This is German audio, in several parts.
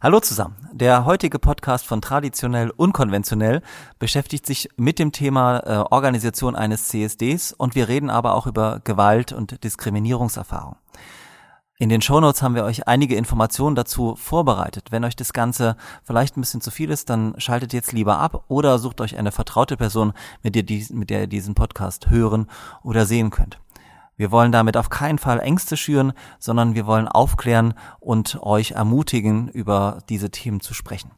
Hallo zusammen. Der heutige Podcast von Traditionell Unkonventionell beschäftigt sich mit dem Thema äh, Organisation eines CSDs und wir reden aber auch über Gewalt und Diskriminierungserfahrung. In den Shownotes haben wir euch einige Informationen dazu vorbereitet. Wenn euch das Ganze vielleicht ein bisschen zu viel ist, dann schaltet jetzt lieber ab oder sucht euch eine vertraute Person, mit der, mit der ihr diesen Podcast hören oder sehen könnt. Wir wollen damit auf keinen Fall Ängste schüren, sondern wir wollen aufklären und euch ermutigen, über diese Themen zu sprechen.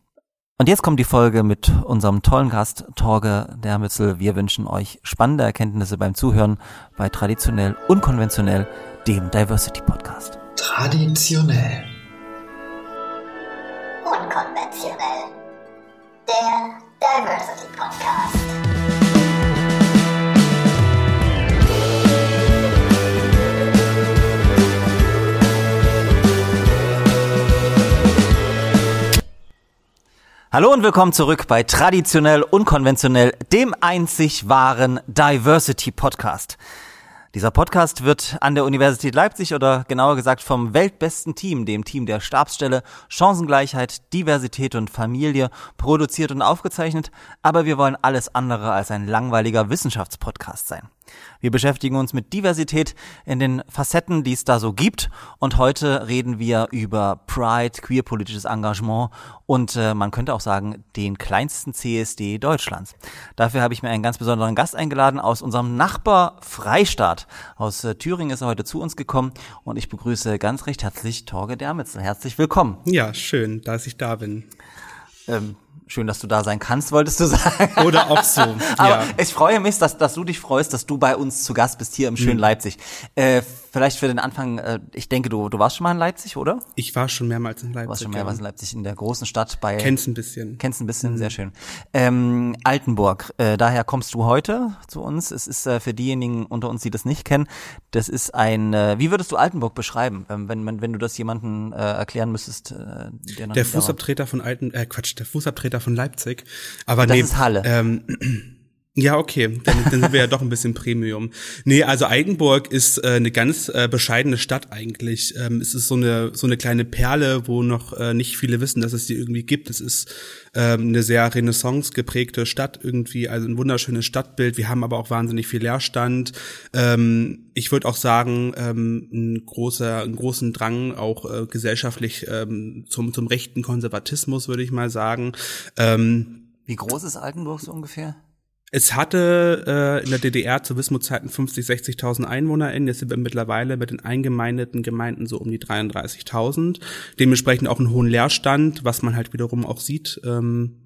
Und jetzt kommt die Folge mit unserem tollen Gast Torge Dermitzel. Wir wünschen euch spannende Erkenntnisse beim Zuhören bei Traditionell Unkonventionell, dem Diversity Podcast. Traditionell. Unkonventionell. Der Diversity Podcast. Hallo und willkommen zurück bei Traditionell Unkonventionell, dem einzig wahren Diversity Podcast. Dieser Podcast wird an der Universität Leipzig oder genauer gesagt vom weltbesten Team, dem Team der Stabsstelle Chancengleichheit, Diversität und Familie, produziert und aufgezeichnet, aber wir wollen alles andere als ein langweiliger Wissenschaftspodcast sein. Wir beschäftigen uns mit Diversität in den Facetten, die es da so gibt. Und heute reden wir über Pride, queerpolitisches Engagement und äh, man könnte auch sagen, den kleinsten CSD Deutschlands. Dafür habe ich mir einen ganz besonderen Gast eingeladen aus unserem Nachbar Freistaat. Aus äh, Thüringen ist er heute zu uns gekommen und ich begrüße ganz recht herzlich Torge Dermitzel. Herzlich willkommen. Ja, schön, dass ich da bin. Ähm, Schön, dass du da sein kannst, wolltest du sagen. Oder auch so. Aber ja. ich freue mich, dass, dass du dich freust, dass du bei uns zu Gast bist hier im schönen mhm. Leipzig. Äh, vielleicht für den Anfang, äh, ich denke, du, du warst schon mal in Leipzig, oder? Ich war schon mehrmals in Leipzig. Du warst schon mehrmals ja. in Leipzig, in der großen Stadt bei. Kennst ein bisschen. Kennst ein bisschen, mhm. sehr schön. Ähm, Altenburg, äh, daher kommst du heute zu uns. Es ist äh, für diejenigen unter uns, die das nicht kennen, das ist ein, äh, wie würdest du Altenburg beschreiben, wenn, wenn, wenn du das jemandem äh, erklären müsstest? Äh, der, der Fußabtreter von Alten, äh, Quatsch, der Fußabtreter von Leipzig. Aber das nee, ist Halle. Ähm, ja, okay, dann, dann sind wir ja doch ein bisschen Premium. Nee, also Eigenburg ist äh, eine ganz äh, bescheidene Stadt eigentlich. Ähm, es ist so eine so eine kleine Perle, wo noch äh, nicht viele wissen, dass es die irgendwie gibt. Es ist ähm, eine sehr Renaissance geprägte Stadt irgendwie, also ein wunderschönes Stadtbild. Wir haben aber auch wahnsinnig viel Leerstand. Ähm, ich würde auch sagen, ähm, ein großer, einen großen Drang auch äh, gesellschaftlich ähm, zum zum rechten Konservatismus würde ich mal sagen. Ähm, Wie groß ist Altenburg so ungefähr? Es hatte äh, in der DDR zu Wismut-Zeiten 50, 60.000 EinwohnerInnen. Jetzt sind wir mittlerweile mit den eingemeindeten Gemeinden so um die 33.000. Dementsprechend auch einen hohen Leerstand, was man halt wiederum auch sieht. Ähm,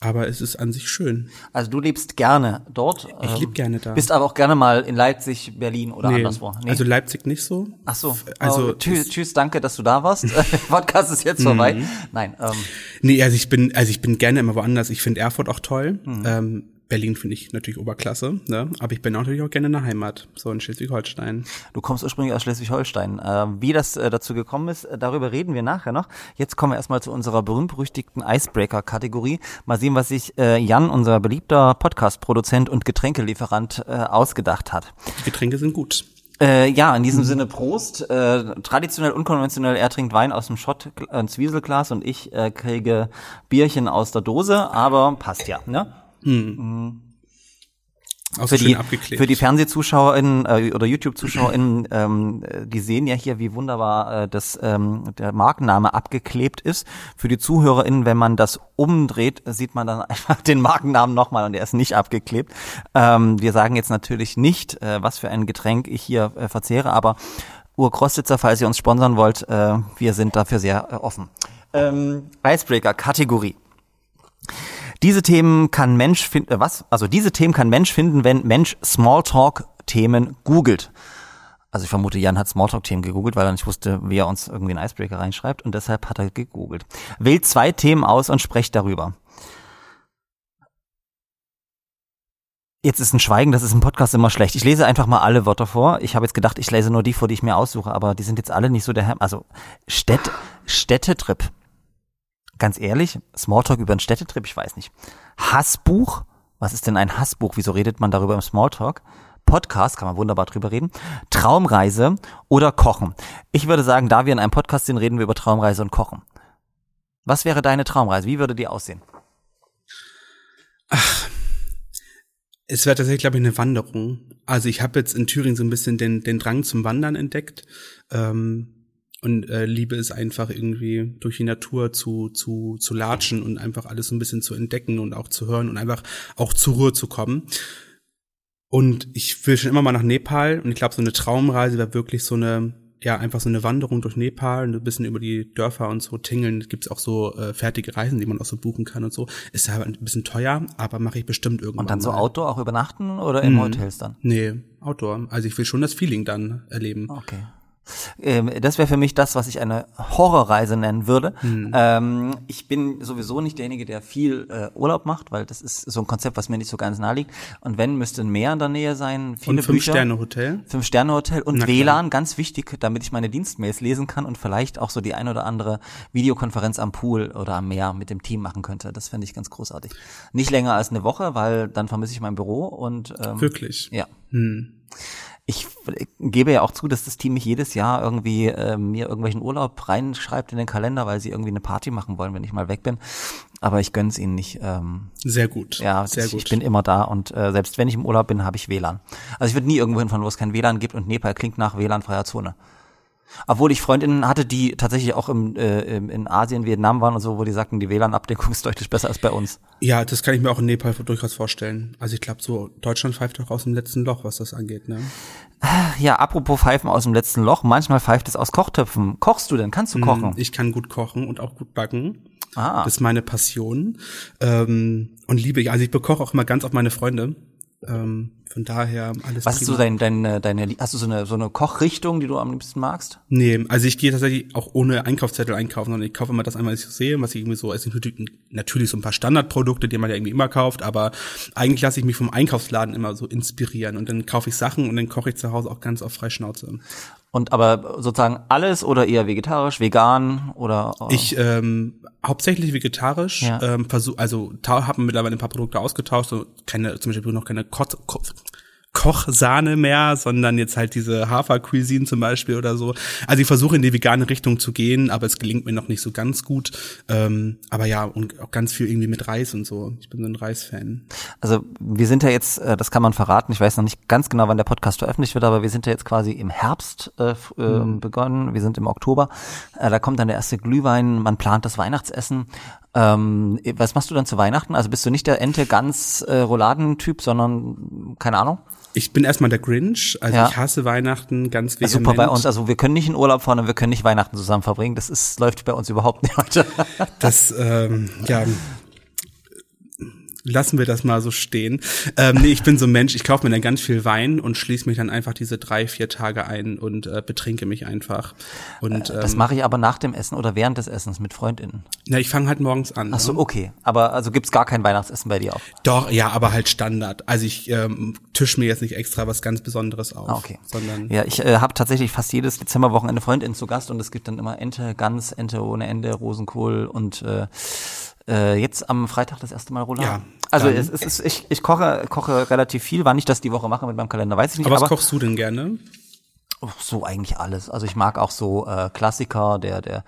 aber es ist an sich schön. Also du lebst gerne dort. Ich lebe ähm, gerne da. Bist aber auch gerne mal in Leipzig, Berlin oder nee, anderswo. Nee. Also Leipzig nicht so. Ach so. Also oh, tschüss, tschüss, danke, dass du da warst. Podcast ist jetzt vorbei. Mhm. Nein. Ähm. Nee, also ich bin, also ich bin gerne immer woanders. Ich finde Erfurt auch toll. Mhm. Ähm, Berlin finde ich natürlich Oberklasse, ne? aber ich bin natürlich auch gerne in der Heimat, so in Schleswig-Holstein. Du kommst ursprünglich aus Schleswig-Holstein. Äh, wie das äh, dazu gekommen ist, äh, darüber reden wir nachher noch. Jetzt kommen wir erstmal zu unserer berühmt-berüchtigten Icebreaker-Kategorie. Mal sehen, was sich äh, Jan, unser beliebter Podcast-Produzent und Getränkelieferant, äh, ausgedacht hat. Die Getränke sind gut. Äh, ja, in diesem Sinne Prost. Äh, traditionell, unkonventionell, er trinkt Wein aus dem Schott, äh, Zwieselglas und ich äh, kriege Bierchen aus der Dose, aber passt ja, ne? Hm. Mhm. Auch für, die, abgeklebt. für die FernsehzuschauerInnen äh, oder YouTube-ZuschauerInnen, ähm, die sehen ja hier, wie wunderbar äh, das, ähm, der Markenname abgeklebt ist. Für die ZuhörerInnen, wenn man das umdreht, sieht man dann einfach den Markennamen nochmal und der ist nicht abgeklebt. Ähm, wir sagen jetzt natürlich nicht, äh, was für ein Getränk ich hier äh, verzehre, aber Urkrostitzer, falls ihr uns sponsern wollt, äh, wir sind dafür sehr äh, offen. Ähm, Icebreaker-Kategorie. Diese Themen kann Mensch finden, äh, was? Also diese Themen kann Mensch finden, wenn Mensch Smalltalk-Themen googelt. Also ich vermute, Jan hat Smalltalk-Themen gegoogelt, weil er nicht wusste, wie er uns irgendwie einen Icebreaker reinschreibt und deshalb hat er gegoogelt. Wählt zwei Themen aus und sprecht darüber. Jetzt ist ein Schweigen, das ist im Podcast immer schlecht. Ich lese einfach mal alle Wörter vor. Ich habe jetzt gedacht, ich lese nur die vor, die ich mir aussuche, aber die sind jetzt alle nicht so der Herr. Also Städt, Städtetrip ganz ehrlich, Smalltalk über einen Städtetrip, ich weiß nicht. Hassbuch? Was ist denn ein Hassbuch? Wieso redet man darüber im Smalltalk? Podcast, kann man wunderbar drüber reden. Traumreise oder Kochen. Ich würde sagen, da wir in einem Podcast sind, reden wir über Traumreise und Kochen. Was wäre deine Traumreise? Wie würde die aussehen? Es wäre tatsächlich, glaube ich, eine Wanderung. Also ich habe jetzt in Thüringen so ein bisschen den, den Drang zum Wandern entdeckt. Ähm, und äh, liebe es einfach irgendwie durch die Natur zu, zu, zu latschen und einfach alles so ein bisschen zu entdecken und auch zu hören und einfach auch zur Ruhe zu kommen. Und ich will schon immer mal nach Nepal und ich glaube, so eine Traumreise wäre wirklich so eine, ja, einfach so eine Wanderung durch Nepal und ein bisschen über die Dörfer und so tingeln. Es gibt auch so äh, fertige Reisen, die man auch so buchen kann und so. Ist ja ein bisschen teuer, aber mache ich bestimmt irgendwann. Und dann so mal. Outdoor auch übernachten oder in Mhm. Hotels dann? Nee, Outdoor. Also ich will schon das Feeling dann erleben. Okay. Ähm, das wäre für mich das, was ich eine Horrorreise nennen würde. Hm. Ähm, ich bin sowieso nicht derjenige, der viel äh, Urlaub macht, weil das ist so ein Konzept, was mir nicht so ganz nahe liegt. Und wenn, müsste ein Meer in der Nähe sein, viele Und fünf Bücher. Sterne Hotel. Fünf-Sterne-Hotel und. WLAN, ganz wichtig, damit ich meine Dienstmails lesen kann und vielleicht auch so die ein oder andere Videokonferenz am Pool oder am Meer mit dem Team machen könnte. Das fände ich ganz großartig. Nicht länger als eine Woche, weil dann vermisse ich mein Büro und ähm, Wirklich. ja. Hm. Ich gebe ja auch zu, dass das Team mich jedes Jahr irgendwie äh, mir irgendwelchen Urlaub reinschreibt in den Kalender, weil sie irgendwie eine Party machen wollen, wenn ich mal weg bin. Aber ich gönn's ihnen nicht. Ähm, Sehr gut. ja, sehr ich, gut. ich bin immer da und äh, selbst wenn ich im Urlaub bin, habe ich WLAN. Also ich würde nie irgendwo hinfahren, wo es kein WLAN gibt und Nepal klingt nach WLAN-freier Zone. Obwohl ich Freundinnen hatte, die tatsächlich auch im, äh, in Asien, Vietnam waren und so, wo die sagten, die WLAN-Abdeckung ist deutlich besser als bei uns. ja, das kann ich mir auch in Nepal durchaus vorstellen. Also ich glaube, so Deutschland pfeift doch aus dem letzten Loch, was das angeht. Ne? Ja, apropos Pfeifen aus dem letzten Loch, manchmal pfeift es aus Kochtöpfen. Kochst du denn? Kannst du kochen? Ich kann gut kochen und auch gut backen. Ah. Das ist meine Passion. Ähm, und liebe ich. Also ich bekoche auch immer ganz auf meine Freunde. Ähm, von daher alles Was ist so dein, dein, äh, deine, hast du so eine, so eine Kochrichtung, die du am liebsten magst? Nee, also ich gehe tatsächlich auch ohne Einkaufszettel einkaufen, sondern ich kaufe immer das einmal, was ich sehe, was ich irgendwie so, sind natürlich, natürlich so ein paar Standardprodukte, die man ja irgendwie immer kauft, aber eigentlich lasse ich mich vom Einkaufsladen immer so inspirieren und dann kaufe ich Sachen und dann koche ich zu Hause auch ganz auf Freischnauze. Und aber sozusagen alles oder eher vegetarisch, vegan oder? äh, Ich ähm, hauptsächlich vegetarisch, Ja. ähm, versuch, also habe mittlerweile ein paar Produkte ausgetauscht, so keine, zum Beispiel noch keine Ko Ko Kochsahne mehr, sondern jetzt halt diese Hafer-Cuisine zum Beispiel oder so. Also ich versuche in die vegane Richtung zu gehen, aber es gelingt mir noch nicht so ganz gut. Ähm, aber ja, und auch ganz viel irgendwie mit Reis und so. Ich bin so ein Reisfan. Also wir sind ja jetzt, äh, das kann man verraten, ich weiß noch nicht ganz genau, wann der Podcast veröffentlicht wird, aber wir sind ja jetzt quasi im Herbst äh, äh, begonnen, wir sind im Oktober, äh, da kommt dann der erste Glühwein, man plant das Weihnachtsessen. Ähm, was machst du dann zu Weihnachten? Also bist du nicht der Ente ganz äh, Rouladentyp, sondern keine Ahnung? Ich bin erstmal der Grinch, also Ja. ich hasse Weihnachten ganz Ja, vehement. Super bei uns, also wir können nicht in Urlaub fahren und wir können nicht Weihnachten zusammen verbringen. Das ist läuft bei uns überhaupt nicht heute. Das, ähm, ja, lassen wir das mal so stehen. Ähm, nee, ich bin so ein Mensch, ich kaufe mir dann ganz viel Wein und schließe mich dann einfach diese drei, vier Tage ein und äh, betrinke mich einfach. Und Das ähm, mache ich aber nach dem Essen oder während des Essens mit Freundinnen. na, ich fange halt morgens an. Ach so, ne? okay. Aber also gibt's gar kein Weihnachtsessen bei dir auch? Doch, ja, aber halt Standard. Also ich ähm, tisch mir jetzt nicht extra was ganz Besonderes auf, Ah, okay. sondern Ja, ich äh, habe tatsächlich fast jedes Dezemberwochenende Freundinnen zu Gast und es gibt dann immer Ente, Gans, Ente ohne Ende, Rosenkohl und äh, äh, jetzt am Freitag das erste Mal Rouladen. Ja, also es, es ist, ich, ich koche, koche relativ viel. Wann ich das die Woche mache mit meinem Kalender, weiß ich nicht. aber was aber kochst du denn gerne? so eigentlich alles. Also ich mag auch so äh, Klassiker der der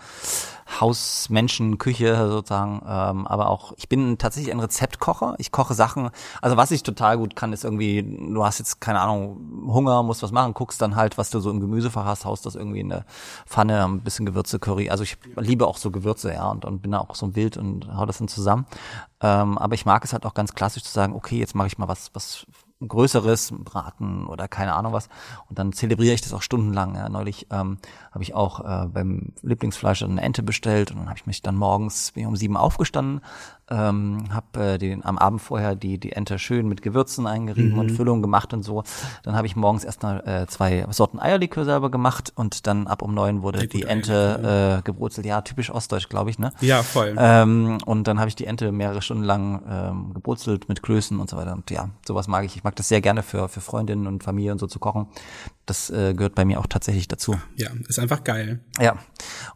Hausmenschen, Küche sozusagen, ähm, aber auch ich bin tatsächlich ein Rezeptkocher. Ich koche Sachen. Also was ich total gut kann, ist irgendwie, du hast jetzt keine Ahnung Hunger, musst was machen, guckst dann halt, was du so im Gemüsefach hast, haust das irgendwie in eine Pfanne, ein bisschen Gewürze, Curry. Also ich liebe auch so Gewürze, ja, und, und bin da auch so wild und hau das dann zusammen. Ähm, aber ich mag es halt auch ganz klassisch zu sagen, okay, jetzt mache ich mal was was Größeres, Braten oder keine Ahnung was. Und dann zelebriere ich das auch stundenlang. Ja. Neulich ähm, habe ich auch äh, beim Lieblingsfleisch eine Ente bestellt und dann habe ich mich dann morgens bin ich um sieben aufgestanden, ähm, habe äh, den am Abend vorher die die Ente schön mit Gewürzen eingerieben und Füllung gemacht und so. Dann habe ich morgens erstmal äh, zwei Sorten Eierlikör selber gemacht und dann ab um neun wurde gut die Ente äh, gebrutzelt. Ja, typisch ostdeutsch, glaube ich, ne? Ja, voll. Ähm, und dann habe ich die Ente mehrere Stunden lang ähm, gebrutzelt mit Klößen und so weiter. Und ja, sowas mag ich. Ich mag mag das sehr gerne für, für Freundinnen und Familie und so zu kochen. Das äh, gehört bei mir auch tatsächlich dazu. Ja, ist einfach geil. Ja.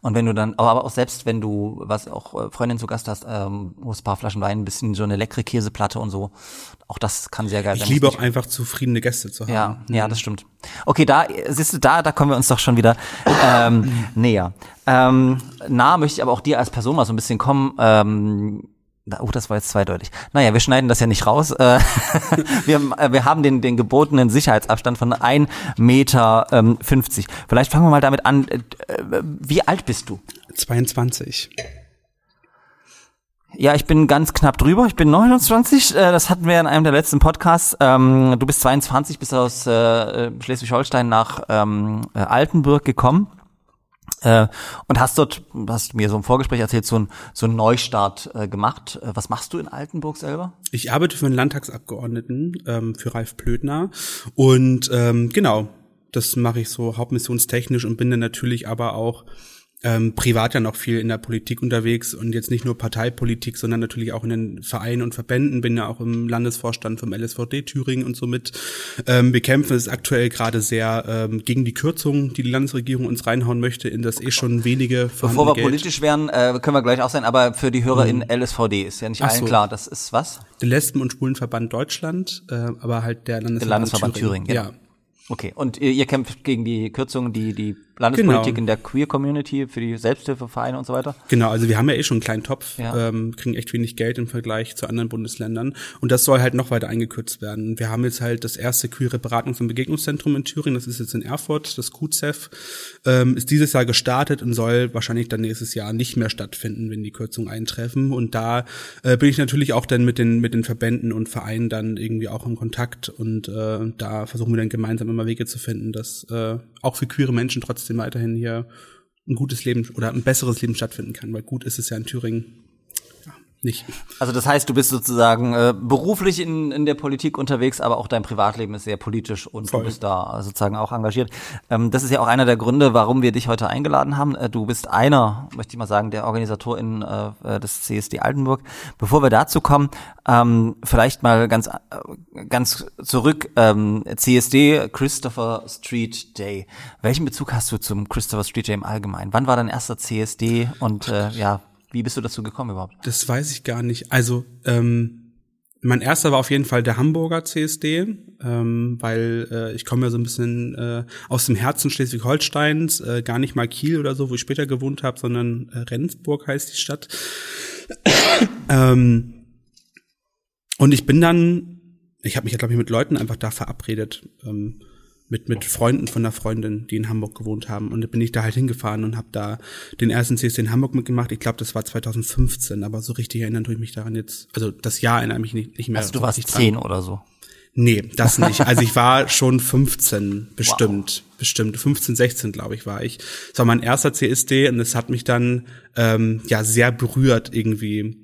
Und wenn du dann, aber auch selbst wenn du, was auch äh, Freundin zu Gast hast, ähm, holst ein paar Flaschen Wein, ein bisschen so eine leckere Käseplatte und so. Auch das kann sehr geil sein. Ich liebe auch einfach zufriedene Gäste zu haben. Ja, ja, das stimmt. Okay, da siehst du, da, da kommen wir uns doch schon wieder ähm, näher. Ähm, nah möchte ich aber auch dir als Person mal so ein bisschen kommen. Ähm, oh, das war jetzt zweideutig. Naja, wir schneiden das ja nicht raus. Äh, wir, äh, wir haben den, den gebotenen Sicherheitsabstand von 1,50 Meter. Ähm, 50. Vielleicht fangen wir mal damit an. Äh, wie alt bist du? 22. Ja, ich bin ganz knapp drüber. Ich bin 29. Äh, das hatten wir in einem der letzten Podcasts. Ähm, du bist 22, bist aus Schleswig-Holstein nach ähm, äh, Altenburg gekommen. Äh, und hast dort, hast mir so im Vorgespräch erzählt, so ein, so ein Neustart äh, gemacht. Äh, was machst du in Altenburg selber? Ich arbeite für einen Landtagsabgeordneten, ähm, für Ralf Plötner. Und ähm, genau, das mache ich so hauptmissionstechnisch und bin dann natürlich aber auch ähm, privat ja noch viel in der Politik unterwegs und jetzt nicht nur Parteipolitik, sondern natürlich auch in den Vereinen und Verbänden, bin ja auch im Landesvorstand vom LSVD Thüringen und somit. Ähm, wir kämpfen es aktuell gerade sehr ähm, gegen die Kürzungen, die die Landesregierung uns reinhauen möchte, in das eh schon wenige Bevor wir Geld. politisch werden, äh, können wir gleich auch sein, aber für die Hörer in LSVD ist ja nicht Ach allen so. klar, das ist was? Der Lesben- und Schwulenverband Deutschland, äh, aber halt der Landesverband, Der Landesverband Thüringen, genau. Ja, Okay, und ihr, ihr kämpft gegen die Kürzungen, die die Landespolitik Genau. in der Queer-Community für die Selbsthilfevereine und so weiter? Genau, also wir haben ja eh schon einen kleinen Topf, Ja. ähm, kriegen echt wenig Geld im Vergleich zu anderen Bundesländern und das soll halt noch weiter eingekürzt werden. Wir haben jetzt halt das erste queere Beratungs- und Begegnungszentrum in Thüringen, das ist jetzt in Erfurt, das QCEF, ähm, ist dieses Jahr gestartet und soll wahrscheinlich dann nächstes Jahr nicht mehr stattfinden, wenn die Kürzungen eintreffen und da äh, bin ich natürlich auch dann mit den mit den Verbänden und Vereinen dann irgendwie auch in Kontakt und äh, da versuchen wir dann gemeinsam immer Wege zu finden, dass äh, auch für queere Menschen trotzdem weiterhin hier ein gutes Leben oder ein besseres Leben stattfinden kann, weil gut ist es ja in Thüringen nicht. Also das heißt, du bist sozusagen äh, beruflich in, in der Politik unterwegs, aber auch dein Privatleben ist sehr politisch und Voll. du bist da sozusagen auch engagiert. Ähm, das ist ja auch einer der Gründe, warum wir dich heute eingeladen haben. Äh, du bist einer, möchte ich mal sagen, der Organisatorin äh, des CSD Altenburg. Bevor wir dazu kommen, ähm, vielleicht mal ganz äh, ganz zurück. Ähm, CSD Christopher Street Day. Welchen Bezug hast du zum Christopher Street Day im Allgemeinen? Wann war dein erster CSD und äh, ja, wie bist du dazu gekommen überhaupt? Das weiß ich gar nicht. Also ähm, mein erster war auf jeden Fall der Hamburger CSD, ähm, weil äh, ich komme ja so ein bisschen äh, aus dem Herzen Schleswig-Holsteins, äh, gar nicht mal Kiel oder so, wo ich später gewohnt habe, sondern äh, Rendsburg heißt die Stadt. ähm, und ich bin dann, ich habe mich ja glaube ich mit Leuten einfach da verabredet. Ähm, mit mit Freunden von einer Freundin, die in Hamburg gewohnt haben und da bin ich da halt hingefahren und habe da den ersten CSD in Hamburg mitgemacht. Ich glaube, das war 2015, aber so richtig erinnern tue ich mich daran jetzt, also das Jahr erinnere mich nicht, nicht mehr. Also du warst zehn oder so. Nee, das nicht. Also ich war schon 15, bestimmt, bestimmt. 15, 16, glaube ich, war ich. Das war mein erster CSD und es hat mich dann ähm, ja sehr berührt, irgendwie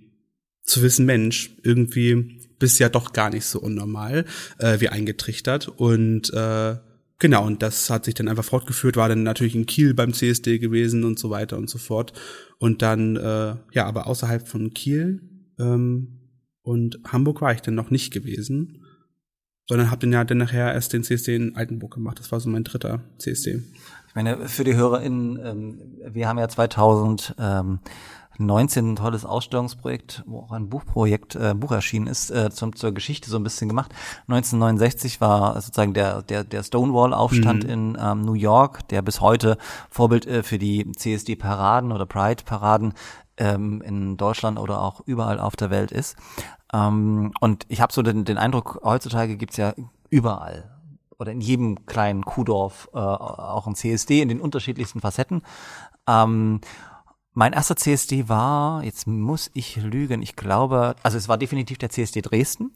zu wissen, Mensch, irgendwie bist ja doch gar nicht so unnormal, äh, wie eingetrichtert. Und äh, genau, und das hat sich dann einfach fortgeführt, war dann natürlich in Kiel beim CSD gewesen und so weiter und so fort. Und dann, äh, ja, aber außerhalb von Kiel ähm, und Hamburg war ich dann noch nicht gewesen sondern habe dann ja dann nachher erst den CSD in Altenburg gemacht. Das war so mein dritter CSD. Ich meine, für die HörerInnen, ähm, wir haben ja 2019 ein tolles Ausstellungsprojekt, wo auch ein Buchprojekt, äh, Buch erschienen ist, äh, zum, zur Geschichte so ein bisschen gemacht. 1969 war sozusagen der, der, der Stonewall-Aufstand in ähm, New York, der bis heute Vorbild äh, für die CSD-Paraden oder Pride-Paraden ähm, in Deutschland oder auch überall auf der Welt ist. Ähm, und ich habe so den, den Eindruck, heutzutage gibt's ja überall oder in jedem kleinen Kuhdorf äh, auch ein CSD in den unterschiedlichsten Facetten. Ähm, mein erster CSD war, jetzt muss ich lügen, ich glaube, also es war definitiv der CSD Dresden.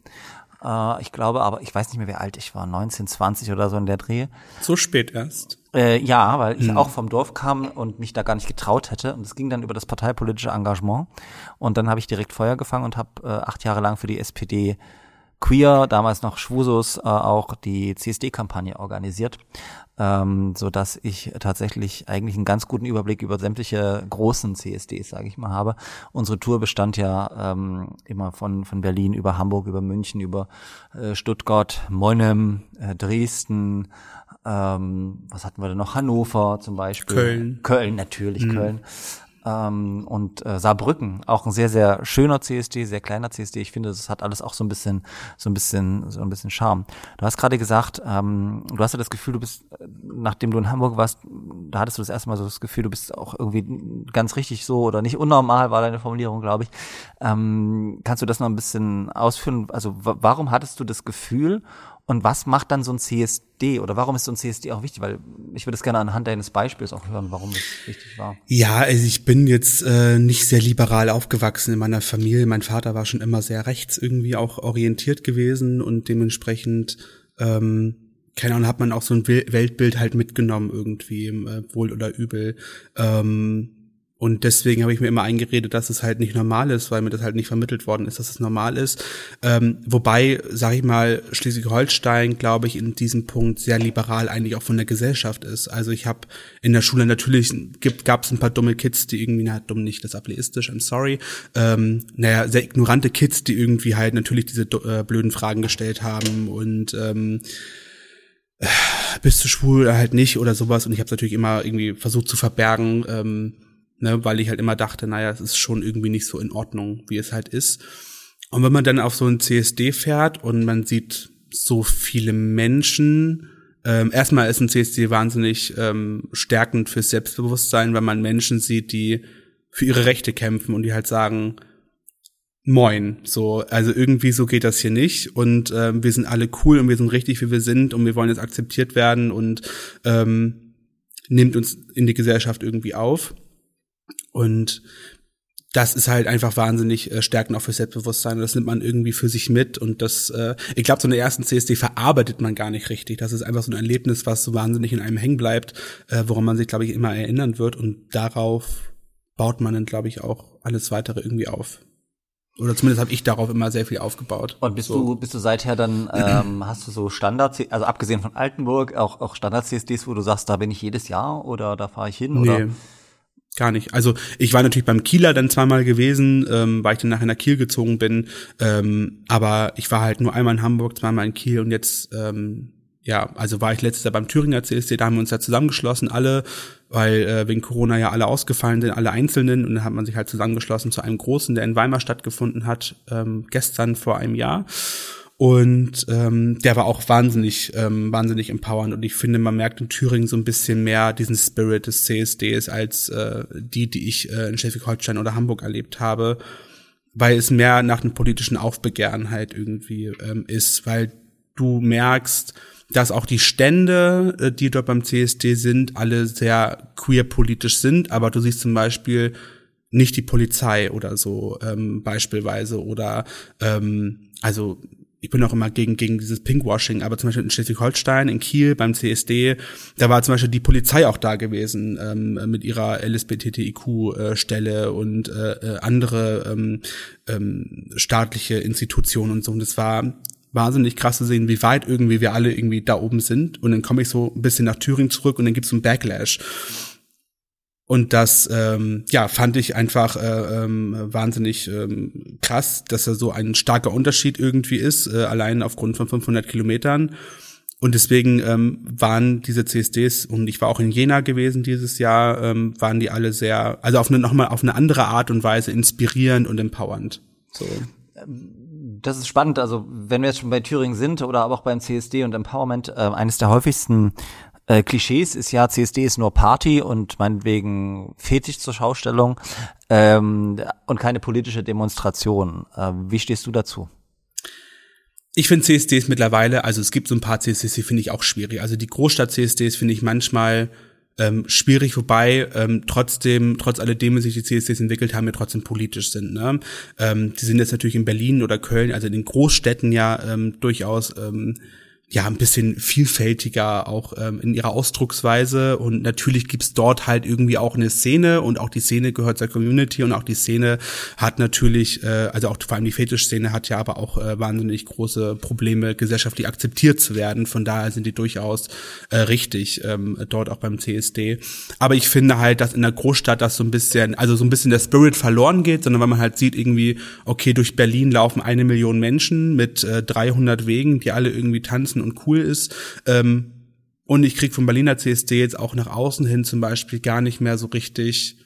Äh, ich glaube aber, ich weiß nicht mehr, wie alt ich war, 19, 20 oder so in der Dreh. So spät erst. Äh, ja, weil ich auch vom Dorf kam und mich da gar nicht getraut hätte. Und es ging dann über das parteipolitische Engagement. Und dann habe ich direkt Feuer gefangen und habe äh, acht Jahre lang für die SPD Queer, damals noch Schwusos, äh, auch die CSD-Kampagne organisiert, ähm, so dass ich tatsächlich eigentlich einen ganz guten Überblick über sämtliche großen CSDs, sage ich mal, habe. Unsere Tour bestand ja ähm, immer von von Berlin über Hamburg, über München, über äh, Stuttgart, Monnem, äh, Dresden, ähm, was hatten wir denn noch? Hannover zum Beispiel. Köln. Köln, natürlich, Köln ähm, und äh, Saarbrücken, auch ein sehr, sehr schöner CSD, sehr kleiner CSD. Ich finde, das hat alles auch so ein bisschen, so ein bisschen, so ein bisschen Charme. Du hast gerade gesagt, ähm, du hast ja das Gefühl, du bist, äh, nachdem du in Hamburg warst, da hattest du das erste Mal so das Gefühl, du bist auch irgendwie ganz richtig so oder nicht unnormal, war deine Formulierung, glaube ich. Ähm, kannst du das noch ein bisschen ausführen? Also warum hattest du das Gefühl und was macht dann so ein CSD oder warum ist so ein CSD auch wichtig? Weil ich würde es gerne anhand deines Beispiels auch hören, warum das wichtig war. Ja, also ich bin jetzt äh, nicht sehr liberal aufgewachsen in meiner Familie. Mein Vater war schon immer sehr rechts irgendwie auch orientiert gewesen und dementsprechend ähm, keine Ahnung, hat man auch so ein Weltbild halt mitgenommen irgendwie, äh, wohl oder übel. Ähm, und deswegen habe ich mir immer eingeredet, dass es halt nicht normal ist, weil mir das halt nicht vermittelt worden ist, dass es normal ist. Ähm, wobei, sage ich mal, Schleswig-Holstein, glaube ich, in diesem Punkt sehr liberal eigentlich auch von der Gesellschaft ist. Also ich habe in der Schule natürlich gab es ein paar dumme Kids, die irgendwie, na dumm nicht, das ableistisch, I'm sorry. Ähm, naja, sehr ignorante Kids, die irgendwie halt natürlich diese äh, blöden Fragen gestellt haben und ähm, äh, bist du schwul oder halt nicht oder sowas. Und ich habe natürlich immer irgendwie versucht zu verbergen. Ähm, ne, weil ich halt immer dachte, naja, es ist schon irgendwie nicht so in Ordnung, wie es halt ist. Und wenn man dann auf so ein CSD fährt und man sieht so viele Menschen, ähm, erstmal ist ein CSD wahnsinnig ähm, stärkend fürs Selbstbewusstsein, wenn man Menschen sieht, die für ihre Rechte kämpfen und die halt sagen, Moin, so, also irgendwie so geht das hier nicht und ähm, wir sind alle cool und wir sind richtig, wie wir sind und wir wollen jetzt akzeptiert werden und ähm, nimmt uns in die Gesellschaft irgendwie auf. Und das ist halt einfach wahnsinnig äh, stärkend auch für Selbstbewusstsein. Das nimmt man irgendwie für sich mit und das, äh, ich glaube, so eine ersten CSD verarbeitet man gar nicht richtig. Das ist einfach so ein Erlebnis, was so wahnsinnig in einem hängen bleibt, äh, woran man sich, glaube ich, immer erinnern wird und darauf baut man dann, glaube ich, auch alles weitere irgendwie auf. Oder zumindest habe ich darauf immer sehr viel aufgebaut. Und bist so. du bist du seither dann ähm, hast du so Standard also abgesehen von Altenburg auch auch Standard CSDs, wo du sagst, da bin ich jedes Jahr oder da fahre ich hin nee. oder Gar nicht. Also ich war natürlich beim Kieler dann zweimal gewesen, ähm, weil ich dann nachher nach Kiel gezogen bin. Ähm, aber ich war halt nur einmal in Hamburg, zweimal in Kiel und jetzt, ähm, ja, also war ich letztes Jahr beim Thüringer CSD, da haben wir uns ja zusammengeschlossen, alle, weil äh, wegen Corona ja alle ausgefallen sind, alle Einzelnen. Und dann hat man sich halt zusammengeschlossen zu einem großen, der in Weimar stattgefunden hat, ähm, gestern vor einem Jahr. Und ähm, der war auch wahnsinnig, ähm, wahnsinnig empowernd. Und ich finde, man merkt in Thüringen so ein bisschen mehr diesen Spirit des CSDs als äh, die, die ich äh, in Schleswig-Holstein oder Hamburg erlebt habe, weil es mehr nach einem politischen Aufbegehren halt irgendwie ähm, ist, weil du merkst, dass auch die Stände, äh, die dort beim CSD sind, alle sehr queer-politisch sind, aber du siehst zum Beispiel nicht die Polizei oder so ähm, beispielsweise oder ähm, also ich bin auch immer gegen, gegen dieses Pinkwashing, aber zum Beispiel in Schleswig-Holstein, in Kiel beim CSD, da war zum Beispiel die Polizei auch da gewesen ähm, mit ihrer LSBTTIQ-Stelle äh, und äh, äh, andere ähm, ähm, staatliche Institutionen und so. Und es war wahnsinnig krass zu sehen, wie weit irgendwie wir alle irgendwie da oben sind. Und dann komme ich so ein bisschen nach Thüringen zurück und dann gibt's so einen Backlash. Und das, ähm, ja, fand ich einfach äh, ähm, wahnsinnig ähm, krass, dass da so ein starker Unterschied irgendwie ist, äh, allein aufgrund von 500 Kilometern. Und deswegen ähm, waren diese CSDs, und ich war auch in Jena gewesen dieses Jahr, ähm, waren die alle sehr, also auf eine, nochmal auf eine andere Art und Weise inspirierend und empowernd. So. Das ist spannend. Also wenn wir jetzt schon bei Thüringen sind oder aber auch beim CSD und Empowerment, äh, eines der häufigsten äh, Klischees ist ja, CSD ist nur Party und meinetwegen Fetisch zur Schaustellung ähm, und keine politische Demonstration. Äh, wie stehst du dazu? Ich finde CSDs mittlerweile, also es gibt so ein paar CSDs, die finde ich auch schwierig. Also die Großstadt-CSDs finde ich manchmal ähm, schwierig, wobei ähm, trotzdem, trotz alledem, wie sich die CSDs entwickelt haben, ja trotzdem politisch sind. Ne? Ähm, die sind jetzt natürlich in Berlin oder Köln, also in den Großstädten ja ähm, durchaus ähm, ja ein bisschen vielfältiger auch ähm, in ihrer Ausdrucksweise und natürlich gibt's dort halt irgendwie auch eine Szene und auch die Szene gehört zur Community und auch die Szene hat natürlich, äh, also auch vor allem die Fetischszene hat ja aber auch äh, wahnsinnig große Probleme, gesellschaftlich akzeptiert zu werden. Von daher sind die durchaus äh, richtig ähm, dort auch beim CSD. Aber ich finde halt, dass in der Großstadt das so ein bisschen, also so ein bisschen der Spirit verloren geht, sondern weil man halt sieht irgendwie, okay, durch Berlin laufen eine Million Menschen mit äh, 300 Wegen, die alle irgendwie tanzen und cool ist. Ähm, und ich krieg vom Berliner CSD jetzt auch nach außen hin zum Beispiel gar nicht mehr so richtig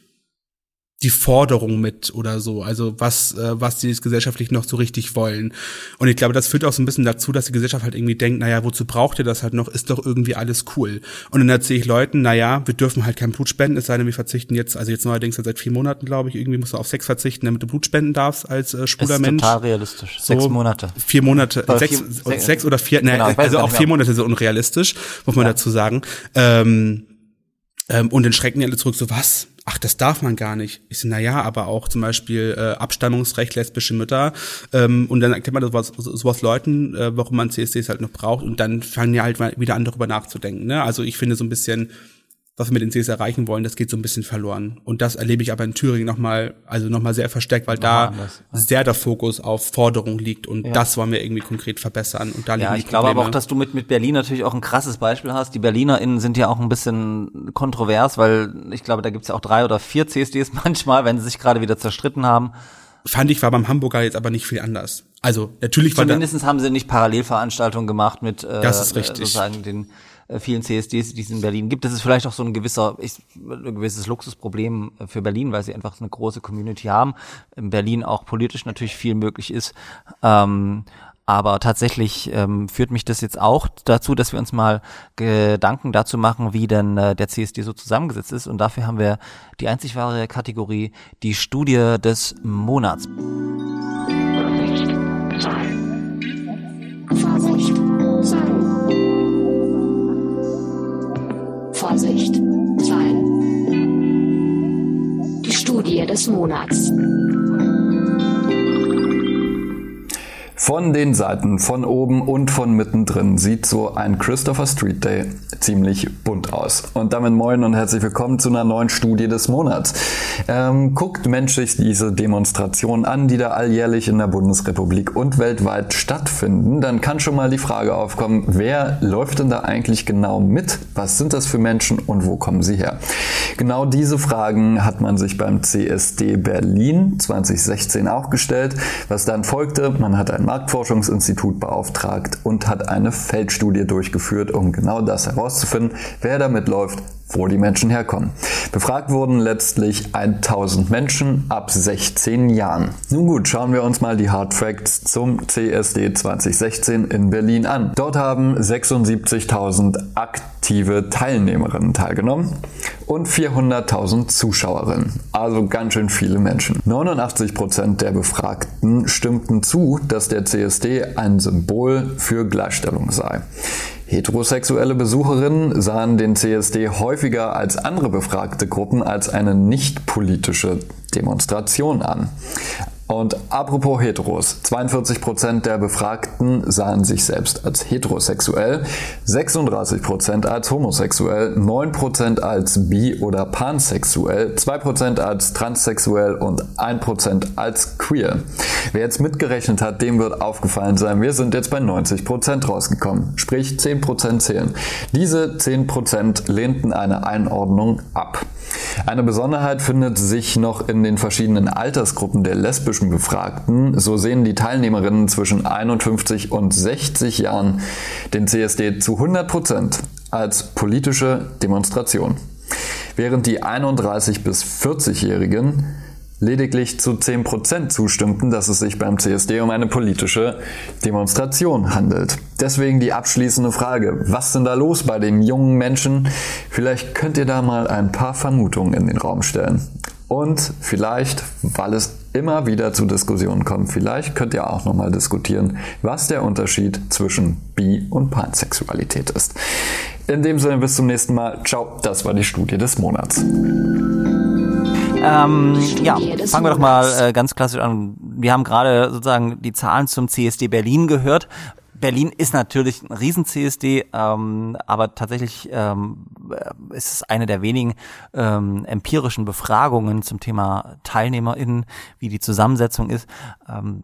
die Forderung mit oder so, also was, äh, was die gesellschaftlich noch so richtig wollen. Und ich glaube, das führt auch so ein bisschen dazu, dass die Gesellschaft halt irgendwie denkt, naja, wozu braucht ihr das halt noch, ist doch irgendwie alles cool. Und dann erzähle ich Leuten, naja, wir dürfen halt kein Blut spenden, es sei denn, wir verzichten jetzt, also jetzt neuerdings seit vier Monaten, glaube ich, irgendwie musst du auf Sex verzichten, damit du Blut spenden darfst als äh, schwuler ist Mensch. total realistisch. Sechs So, Monate. Vier Monate, Oder sechs, vier- sechs- sechs oder vier, ne, Genau, weiß also auch vier. Monate sind unrealistisch, muss man dazu sagen. Ähm, ähm, und dann schrecken die alle zurück, so was? Ach, das darf man gar nicht. Ich so, na ja, aber auch zum Beispiel äh, Abstammungsrecht, lesbische Mütter. Ähm, und dann erkennt man sowas, sowas Leuten, äh, warum man CSDs halt noch braucht. Und dann fangen ja halt wieder an, darüber nachzudenken. Ne? Also ich finde so ein bisschen, was wir mit den Cs erreichen wollen, das geht so ein bisschen verloren. Und das erlebe ich aber in Thüringen nochmal, also nochmal sehr verstärkt, weil da anders. sehr der Fokus auf Forderung liegt. Und das wollen wir irgendwie konkret verbessern. Und da Ja, ich glaube aber auch, dass du mit, mit Berlin natürlich auch ein krasses Beispiel hast. Die BerlinerInnen sind ja auch ein bisschen kontrovers, weil ich glaube, da gibt's ja auch drei oder vier CSDs manchmal, wenn sie sich gerade wieder zerstritten haben. fand ich war beim Hamburger jetzt aber nicht viel anders. Also natürlich war da, Zumindest haben sie nicht Parallelveranstaltungen gemacht mit äh, Das ist richtig. sozusagen den vielen CSDs, die es in Berlin gibt. Das ist vielleicht auch so ein gewisser, ich, ein gewisses Luxusproblem äh, für Berlin, weil sie einfach eine große Community haben. In Berlin auch politisch natürlich viel möglich ist. Ähm, aber tatsächlich ähm, führt mich das jetzt auch dazu, dass wir uns mal Gedanken dazu machen, wie denn äh, der CSD so zusammengesetzt ist. Und dafür haben wir die einzig wahre Kategorie, die Studie des Monats. Vorsicht. Vorsicht, Zahlen. Die Studie des Monats. Von den Seiten, von oben und von mittendrin sieht so ein Christopher Street Day ziemlich bunt aus. Und damit moin und herzlich willkommen zu einer neuen Studie des Monats. Ähm, guckt Mensch sich diese Demonstrationen an, die da alljährlich in der Bundesrepublik und weltweit stattfinden, dann kann schon mal die Frage aufkommen, wer läuft denn da eigentlich genau mit? Was sind das für Menschen und wo kommen sie her? Genau diese Fragen hat man sich beim CSD Berlin 2016 auch gestellt. Was dann folgte, man hat ein Marktforschungsinstitut beauftragt und hat eine Feldstudie durchgeführt, um genau das herauszufinden, wer damit läuft, wo die Menschen herkommen. Befragt wurden letztlich 1000 Menschen ab 16 Jahren. Nun gut, schauen wir uns mal die Hard Facts zum CSD 2016 in Berlin an. Dort haben 76.000 aktive Teilnehmerinnen teilgenommen und 400.000 Zuschauerinnen. Also ganz schön viele Menschen. 89% der Befragten stimmten zu, dass der CSD ein Symbol für Gleichstellung sei. Heterosexuelle Besucherinnen sahen den CSD häufiger als andere befragte Gruppen als eine nicht politische Demonstration an. Und apropos Heteros, 42% der Befragten sahen sich selbst als heterosexuell, 36% als homosexuell, 9% als bi- oder pansexuell, 2% als transsexuell und 1% als queer. Wer jetzt mitgerechnet hat, dem wird aufgefallen sein, wir sind jetzt bei 90% rausgekommen, sprich 10% zählen. Diese 10% lehnten eine Einordnung ab. Eine Besonderheit findet sich noch in den verschiedenen Altersgruppen der lesbischen Befragten. So sehen die Teilnehmerinnen zwischen 51 und 60 Jahren den CSD zu 100% als politische Demonstration. Während die 31 bis 40-Jährigen lediglich zu 10% zustimmten, dass es sich beim CSD um eine politische Demonstration handelt. Deswegen die abschließende Frage, was denn da los bei den jungen Menschen? Vielleicht könnt ihr da mal ein paar Vermutungen in den Raum stellen. Und vielleicht, weil es immer wieder zu Diskussionen kommt, vielleicht könnt ihr auch nochmal diskutieren, was der Unterschied zwischen Bi- und Pansexualität ist. In dem Sinne, bis zum nächsten Mal. Ciao, das war die Studie des Monats. Ähm, ja, fangen wir doch mal äh, ganz klassisch an. Wir haben gerade sozusagen die Zahlen zum CSD Berlin gehört. Berlin ist natürlich ein Riesen-CSD, ähm, aber tatsächlich ähm, ist es eine der wenigen ähm, empirischen Befragungen zum Thema TeilnehmerInnen, wie die Zusammensetzung ist. Ähm,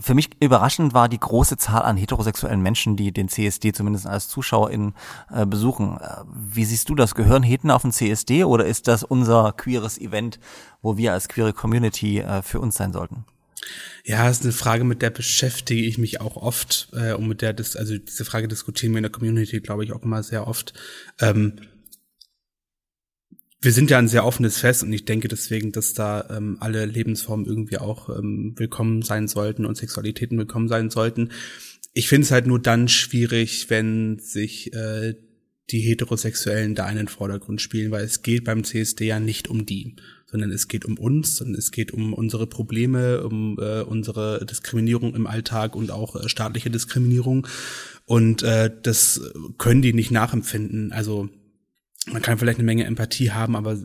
für mich überraschend war die große Zahl an heterosexuellen Menschen, die den CSD zumindest als ZuschauerInnen äh, besuchen. Äh, wie siehst du das? Gehören Heten auf den CSD oder ist das unser queeres Event, wo wir als queere Community äh, für uns sein sollten? Ja, das ist eine Frage, mit der beschäftige ich mich auch oft äh, und mit der das, also diese Frage diskutieren wir in der Community, glaube ich, auch immer sehr oft. Ähm, wir sind ja ein sehr offenes Fest und ich denke deswegen, dass da ähm, alle Lebensformen irgendwie auch ähm, willkommen sein sollten und Sexualitäten willkommen sein sollten. Ich finde es halt nur dann schwierig, wenn sich äh, die Heterosexuellen da in den Vordergrund spielen, weil es geht beim CSD ja nicht um die, sondern es geht um uns und es geht um unsere Probleme, um äh, unsere Diskriminierung im Alltag und auch äh, staatliche Diskriminierung. Und äh, das können die nicht nachempfinden. Also man kann vielleicht eine Menge Empathie haben, aber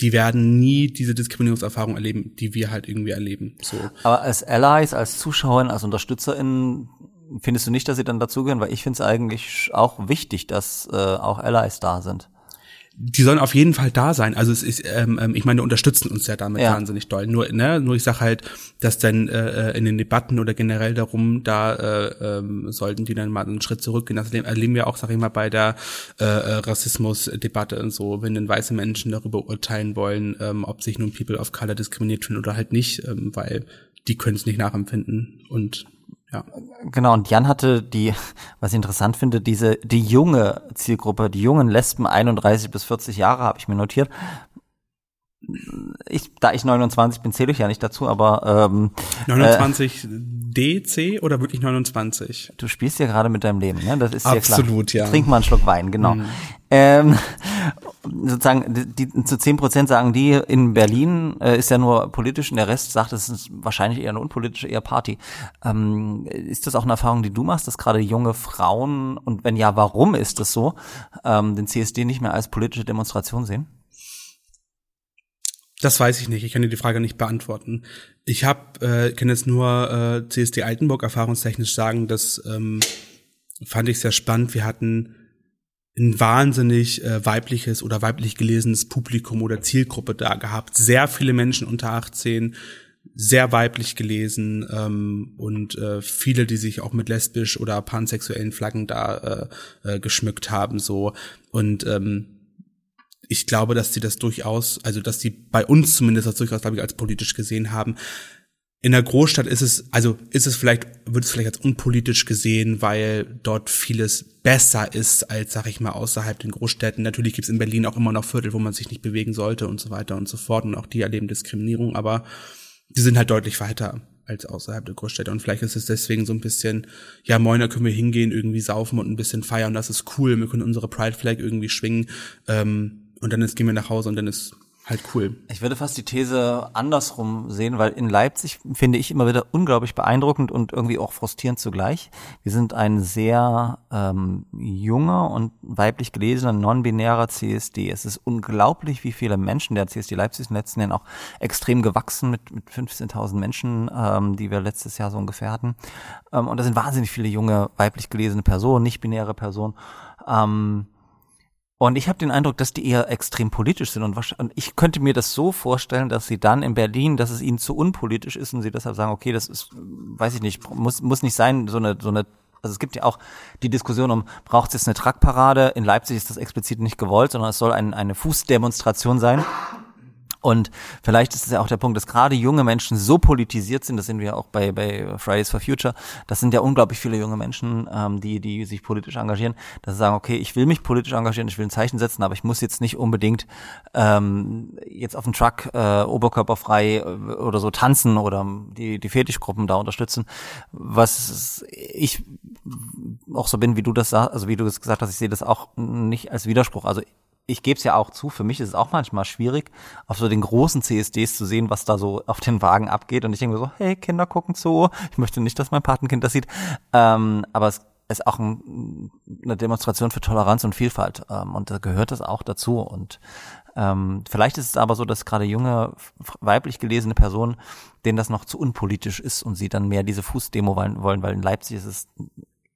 die werden nie diese Diskriminierungserfahrung erleben, die wir halt irgendwie erleben. So. Aber als Allies, als Zuschauerin, als UnterstützerInnen, findest du nicht, dass sie dann dazugehören? Weil ich finde es eigentlich auch wichtig, dass äh, auch Allies da sind die sollen auf jeden Fall da sein. Also es ist, ähm, ähm, ich meine, unterstützen uns ja damit Ja. wahnsinnig doll. Nur, ne, nur ich sag halt, dass dann äh, äh, in den Debatten oder generell darum, da äh, ähm, sollten die dann mal einen Schritt zurückgehen. Das erleben- wir auch, sag ich mal, bei der äh, äh, Rassismusdebatte und so, wenn dann weiße Menschen darüber urteilen wollen, ähm, ob sich nun People of Color diskriminiert fühlen oder halt nicht, ähm, weil die können es nicht nachempfinden und ja. Genau, und Jan hatte die, was ich interessant finde, diese, die junge Zielgruppe, die jungen Lesben 31 bis 40 Jahre, habe ich mir notiert. Ich, da ich 29 bin, zähle ich ja nicht dazu, aber ähm, 29 DC oder wirklich 29? du spielst ja gerade mit deinem Leben, ne? Das ist Absolut, ja klar. ja. Trink mal einen Schluck Wein, genau. Ähm, sozusagen, die, zu 10 Prozent sagen die, in Berlin äh, ist ja nur politisch und der Rest sagt, es ist wahrscheinlich eher eine unpolitische, eher Party. Ähm, ist das auch eine Erfahrung, die du machst, dass gerade junge Frauen, und wenn ja, warum ist das so, ähm, den CSD nicht mehr als politische Demonstration sehen? Das weiß ich nicht. Ich kann dir die Frage nicht beantworten. Ich habe äh, kann jetzt nur äh, CSD Altenburg erfahrungstechnisch sagen, dass ähm, fand ich sehr spannend. Wir hatten ein wahnsinnig äh, weibliches oder weiblich gelesenes Publikum oder Zielgruppe da gehabt. Sehr viele Menschen unter 18, sehr weiblich gelesen ähm, und äh, viele, die sich auch mit lesbisch oder pansexuellen Flaggen da äh, äh, geschmückt haben. so Und ähm, ich glaube, dass sie das durchaus, also dass die bei uns zumindest das durchaus, glaube ich, als politisch gesehen haben. In der Großstadt ist es, also ist es vielleicht, wird es vielleicht als unpolitisch gesehen, weil dort vieles besser ist als, sag ich mal, außerhalb den Großstädten. Natürlich gibt es in Berlin auch immer noch Viertel, wo man sich nicht bewegen sollte und so weiter und so fort. Und auch die erleben Diskriminierung, aber die sind halt deutlich weiter als außerhalb der Großstädte. Und vielleicht ist es deswegen so ein bisschen, ja, moin, da können wir hingehen, irgendwie saufen und ein bisschen feiern. Das ist cool. Wir können unsere Pride Flag irgendwie schwingen. Ähm, und dann ist, gehen wir nach Hause und dann ist halt cool. Ich würde fast die These andersrum sehen, weil in Leipzig finde ich immer wieder unglaublich beeindruckend und irgendwie auch frustrierend zugleich. Wir sind ein sehr ähm, junger und weiblich gelesener, non-binärer CSD. Es ist unglaublich, wie viele Menschen, der CSD Leipzig ist in letzten Jahren auch extrem gewachsen mit, mit 15.000 Menschen, ähm, die wir letztes Jahr so ungefähr hatten. Ähm, und da sind wahnsinnig viele junge, weiblich gelesene Personen, nicht-binäre Personen. Ähm, und ich habe den Eindruck, dass die eher extrem politisch sind. Und, und ich könnte mir das so vorstellen, dass sie dann in Berlin, dass es ihnen zu unpolitisch ist und sie deshalb sagen, okay, das ist, weiß ich nicht, muss, muss nicht sein, so eine, so eine, also es gibt ja auch die Diskussion um, braucht es jetzt eine Truckparade? In Leipzig ist das explizit nicht gewollt, sondern es soll ein, eine Fußdemonstration sein. Und vielleicht ist es ja auch der Punkt, dass gerade junge Menschen so politisiert sind, das sind wir auch bei, bei Fridays for Future, das sind ja unglaublich viele junge Menschen, ähm, die, die sich politisch engagieren, dass sie sagen, okay, ich will mich politisch engagieren, ich will ein Zeichen setzen, aber ich muss jetzt nicht unbedingt ähm, jetzt auf dem Truck äh, oberkörperfrei äh, oder so tanzen oder die, die Fetischgruppen da unterstützen. Was ich auch so bin, wie du das sagst, also wie du es gesagt hast, ich sehe das auch nicht als Widerspruch. Also ich gebe es ja auch zu, für mich ist es auch manchmal schwierig, auf so den großen CSDs zu sehen, was da so auf den Wagen abgeht. Und ich denke mir so, hey, Kinder gucken zu. Ich möchte nicht, dass mein Patenkind das sieht. Ähm, aber es ist auch ein, eine Demonstration für Toleranz und Vielfalt. Ähm, und da gehört das auch dazu. Und ähm, vielleicht ist es aber so, dass gerade junge, weiblich gelesene Personen, denen das noch zu unpolitisch ist und sie dann mehr diese Fußdemo wollen weil in Leipzig ist es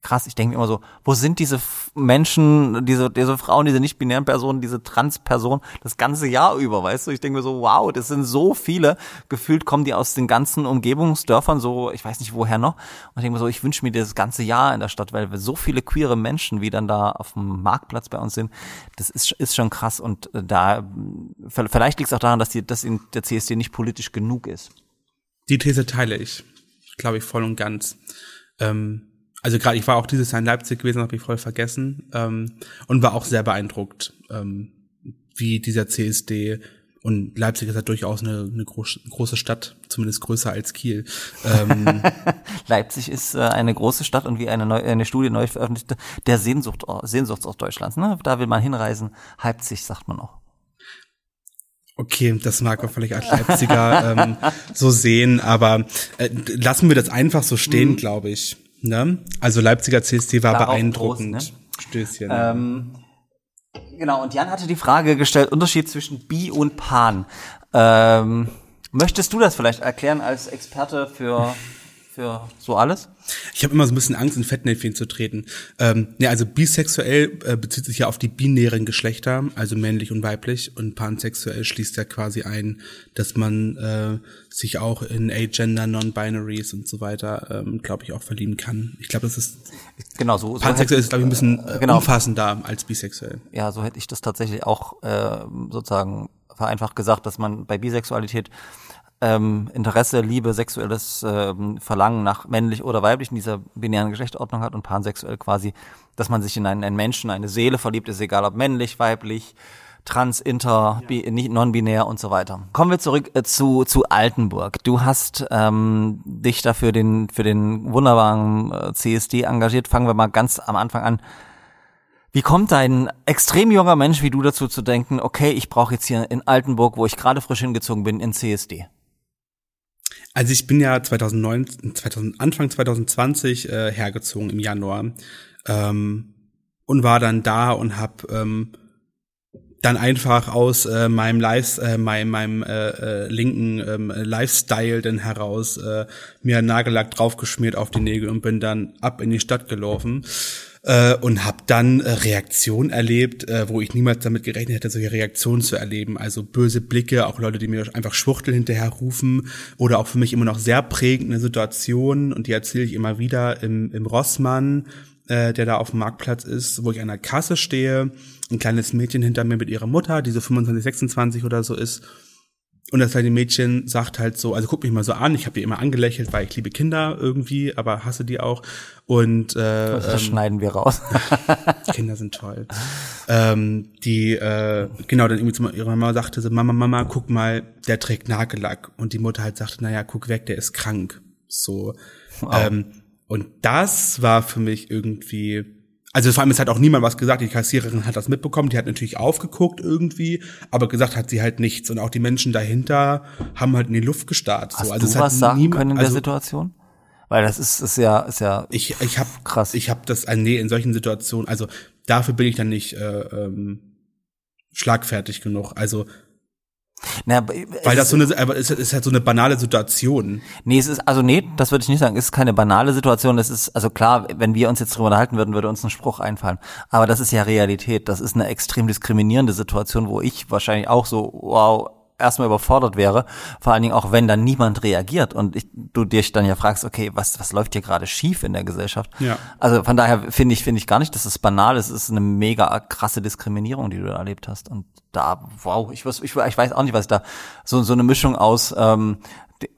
krass. Ich denke mir immer so, wo sind diese Menschen, diese, diese Frauen, diese nicht-binären Personen, diese Trans-Personen das ganze Jahr über, weißt du? Ich denke mir so, wow, das sind so viele. Gefühlt kommen die aus den ganzen Umgebungsdörfern, so, ich weiß nicht woher noch. Und ich denke mir so, ich wünsche mir das ganze Jahr in der Stadt, weil wir so viele queere Menschen, wie dann da auf dem Marktplatz bei uns sind, das ist, ist schon krass. Und äh, da, vielleicht liegt es auch daran, dass, die, dass in der CSD nicht politisch genug ist. Die These teile ich, glaube ich, voll und ganz. Ähm, also gerade, ich war auch dieses Jahr in Leipzig gewesen, habe ich voll vergessen ähm, und war auch sehr beeindruckt, ähm, wie dieser CSD und Leipzig ist ja durchaus eine, eine groß, große Stadt, zumindest größer als Kiel. Ähm, Leipzig ist äh, eine große Stadt und wie eine, neu, eine Studie neu veröffentlichte, der Sehnsucht, Sehnsuchtsort Deutschlands. Ne? Da will man hinreisen. Leipzig, sagt man auch. Okay, das mag man vielleicht als Leipziger ähm, so sehen, aber äh, lassen wir das einfach so stehen, glaube ich. Ne? Also Leipziger CSD war Darauf beeindruckend. Prost, Stößchen. Ähm, genau, und Jan hatte die Frage gestellt, Unterschied zwischen Bi und Pan. Ähm, möchtest du das vielleicht erklären als Experte für, für so alles? Ich habe immer so ein bisschen Angst, in Fettnäpfchen zu treten. Ähm, ja, also bisexuell äh, bezieht sich ja auf die binären Geschlechter, also männlich und weiblich. Und pansexuell schließt ja quasi ein, dass man äh, sich auch in Agender, Non-Binaries und so weiter, ähm, glaube ich, auch verlieben kann. Ich glaube, das ist Genau, so. so pansexuell ist, glaube ich, ein bisschen äh, genau. umfassender als bisexuell. ja, so hätte ich das tatsächlich auch äh, sozusagen vereinfacht gesagt, dass man bei Bisexualität ähm, Interesse, Liebe, sexuelles ähm, Verlangen nach männlich oder weiblich in dieser binären Geschlechtsordnung hat und pansexuell quasi, dass man sich in einen, einen Menschen, eine Seele verliebt, ist egal ob männlich, weiblich, trans, inter, bi, nicht non-binär und so weiter. Kommen wir zurück äh, zu, zu Altenburg. Du hast ähm, dich da für den, für den wunderbaren äh, CSD engagiert. Fangen wir mal ganz am Anfang an. Wie kommt ein extrem junger Mensch wie du dazu zu denken, okay, ich brauche jetzt hier in Altenburg, wo ich gerade frisch hingezogen bin, in CSD? Also ich bin ja 2009, 2000, Anfang 2020 äh, hergezogen im Januar ähm, und war dann da und habe ähm, dann einfach aus äh, meinem Live, äh, meinem, meinem äh, äh, linken ähm, Lifestyle dann heraus äh, mir Nagellack draufgeschmiert auf die Nägel und bin dann ab in die Stadt gelaufen äh, und habe dann äh, Reaktionen erlebt, äh, wo ich niemals damit gerechnet hätte, solche Reaktionen zu erleben. Also böse Blicke, auch Leute, die mir einfach Schwuchtel hinterher rufen oder auch für mich immer noch sehr prägende Situationen und die erzähle ich immer wieder im, im Rossmann, äh, der da auf dem Marktplatz ist, wo ich an der Kasse stehe, ein kleines Mädchen hinter mir mit ihrer Mutter, die so 25, 26 oder so ist. Und das kleine Mädchen sagt halt so, also guck mich mal so an, ich habe die immer angelächelt, weil ich liebe Kinder irgendwie, aber hasse die auch. Und äh, Das ähm, schneiden wir raus. Kinder sind toll. ähm, die, äh, genau, dann irgendwie zu ihrer Mama sagte sie, Mama, Mama, guck mal, der trägt Nagellack. Und die Mutter halt sagte, naja, guck weg, der ist krank. So. Ähm, und das war für mich irgendwie, also vor allem es hat auch niemand was gesagt, die Kassiererin hat das mitbekommen, die hat natürlich aufgeguckt irgendwie, aber gesagt hat sie halt nichts. Und auch die Menschen dahinter haben halt in die Luft gestarrt. Hast so. also du es hat was sagen niemand- können in der also, Situation? Weil das ist, ist ja, ist ja ich, ich habe Krass. Ich habe das, äh, nee, in solchen Situationen, also dafür bin ich dann nicht äh, ähm, schlagfertig genug. Also, Na, weil das so eine, aber es ist halt so eine banale Situation. Nee, es ist, also nee, das würde ich nicht sagen. Es ist keine banale Situation. Es ist, also klar, wenn wir uns jetzt darüber unterhalten würden, würde uns ein Spruch einfallen. Aber das ist ja Realität. Das ist eine extrem diskriminierende Situation, wo ich wahrscheinlich auch so, wow, erstmal überfordert wäre. Vor allen Dingen auch, wenn dann niemand reagiert und ich, du dich dann ja fragst, okay, was, was läuft hier gerade schief in der Gesellschaft? Ja. Also von daher finde ich, finde ich gar nicht, dass es banal ist. Es ist eine mega krasse Diskriminierung, die du da erlebt hast. Und da, wow, ich weiß, ich, ich weiß auch nicht, was da, so, so eine Mischung aus, ähm,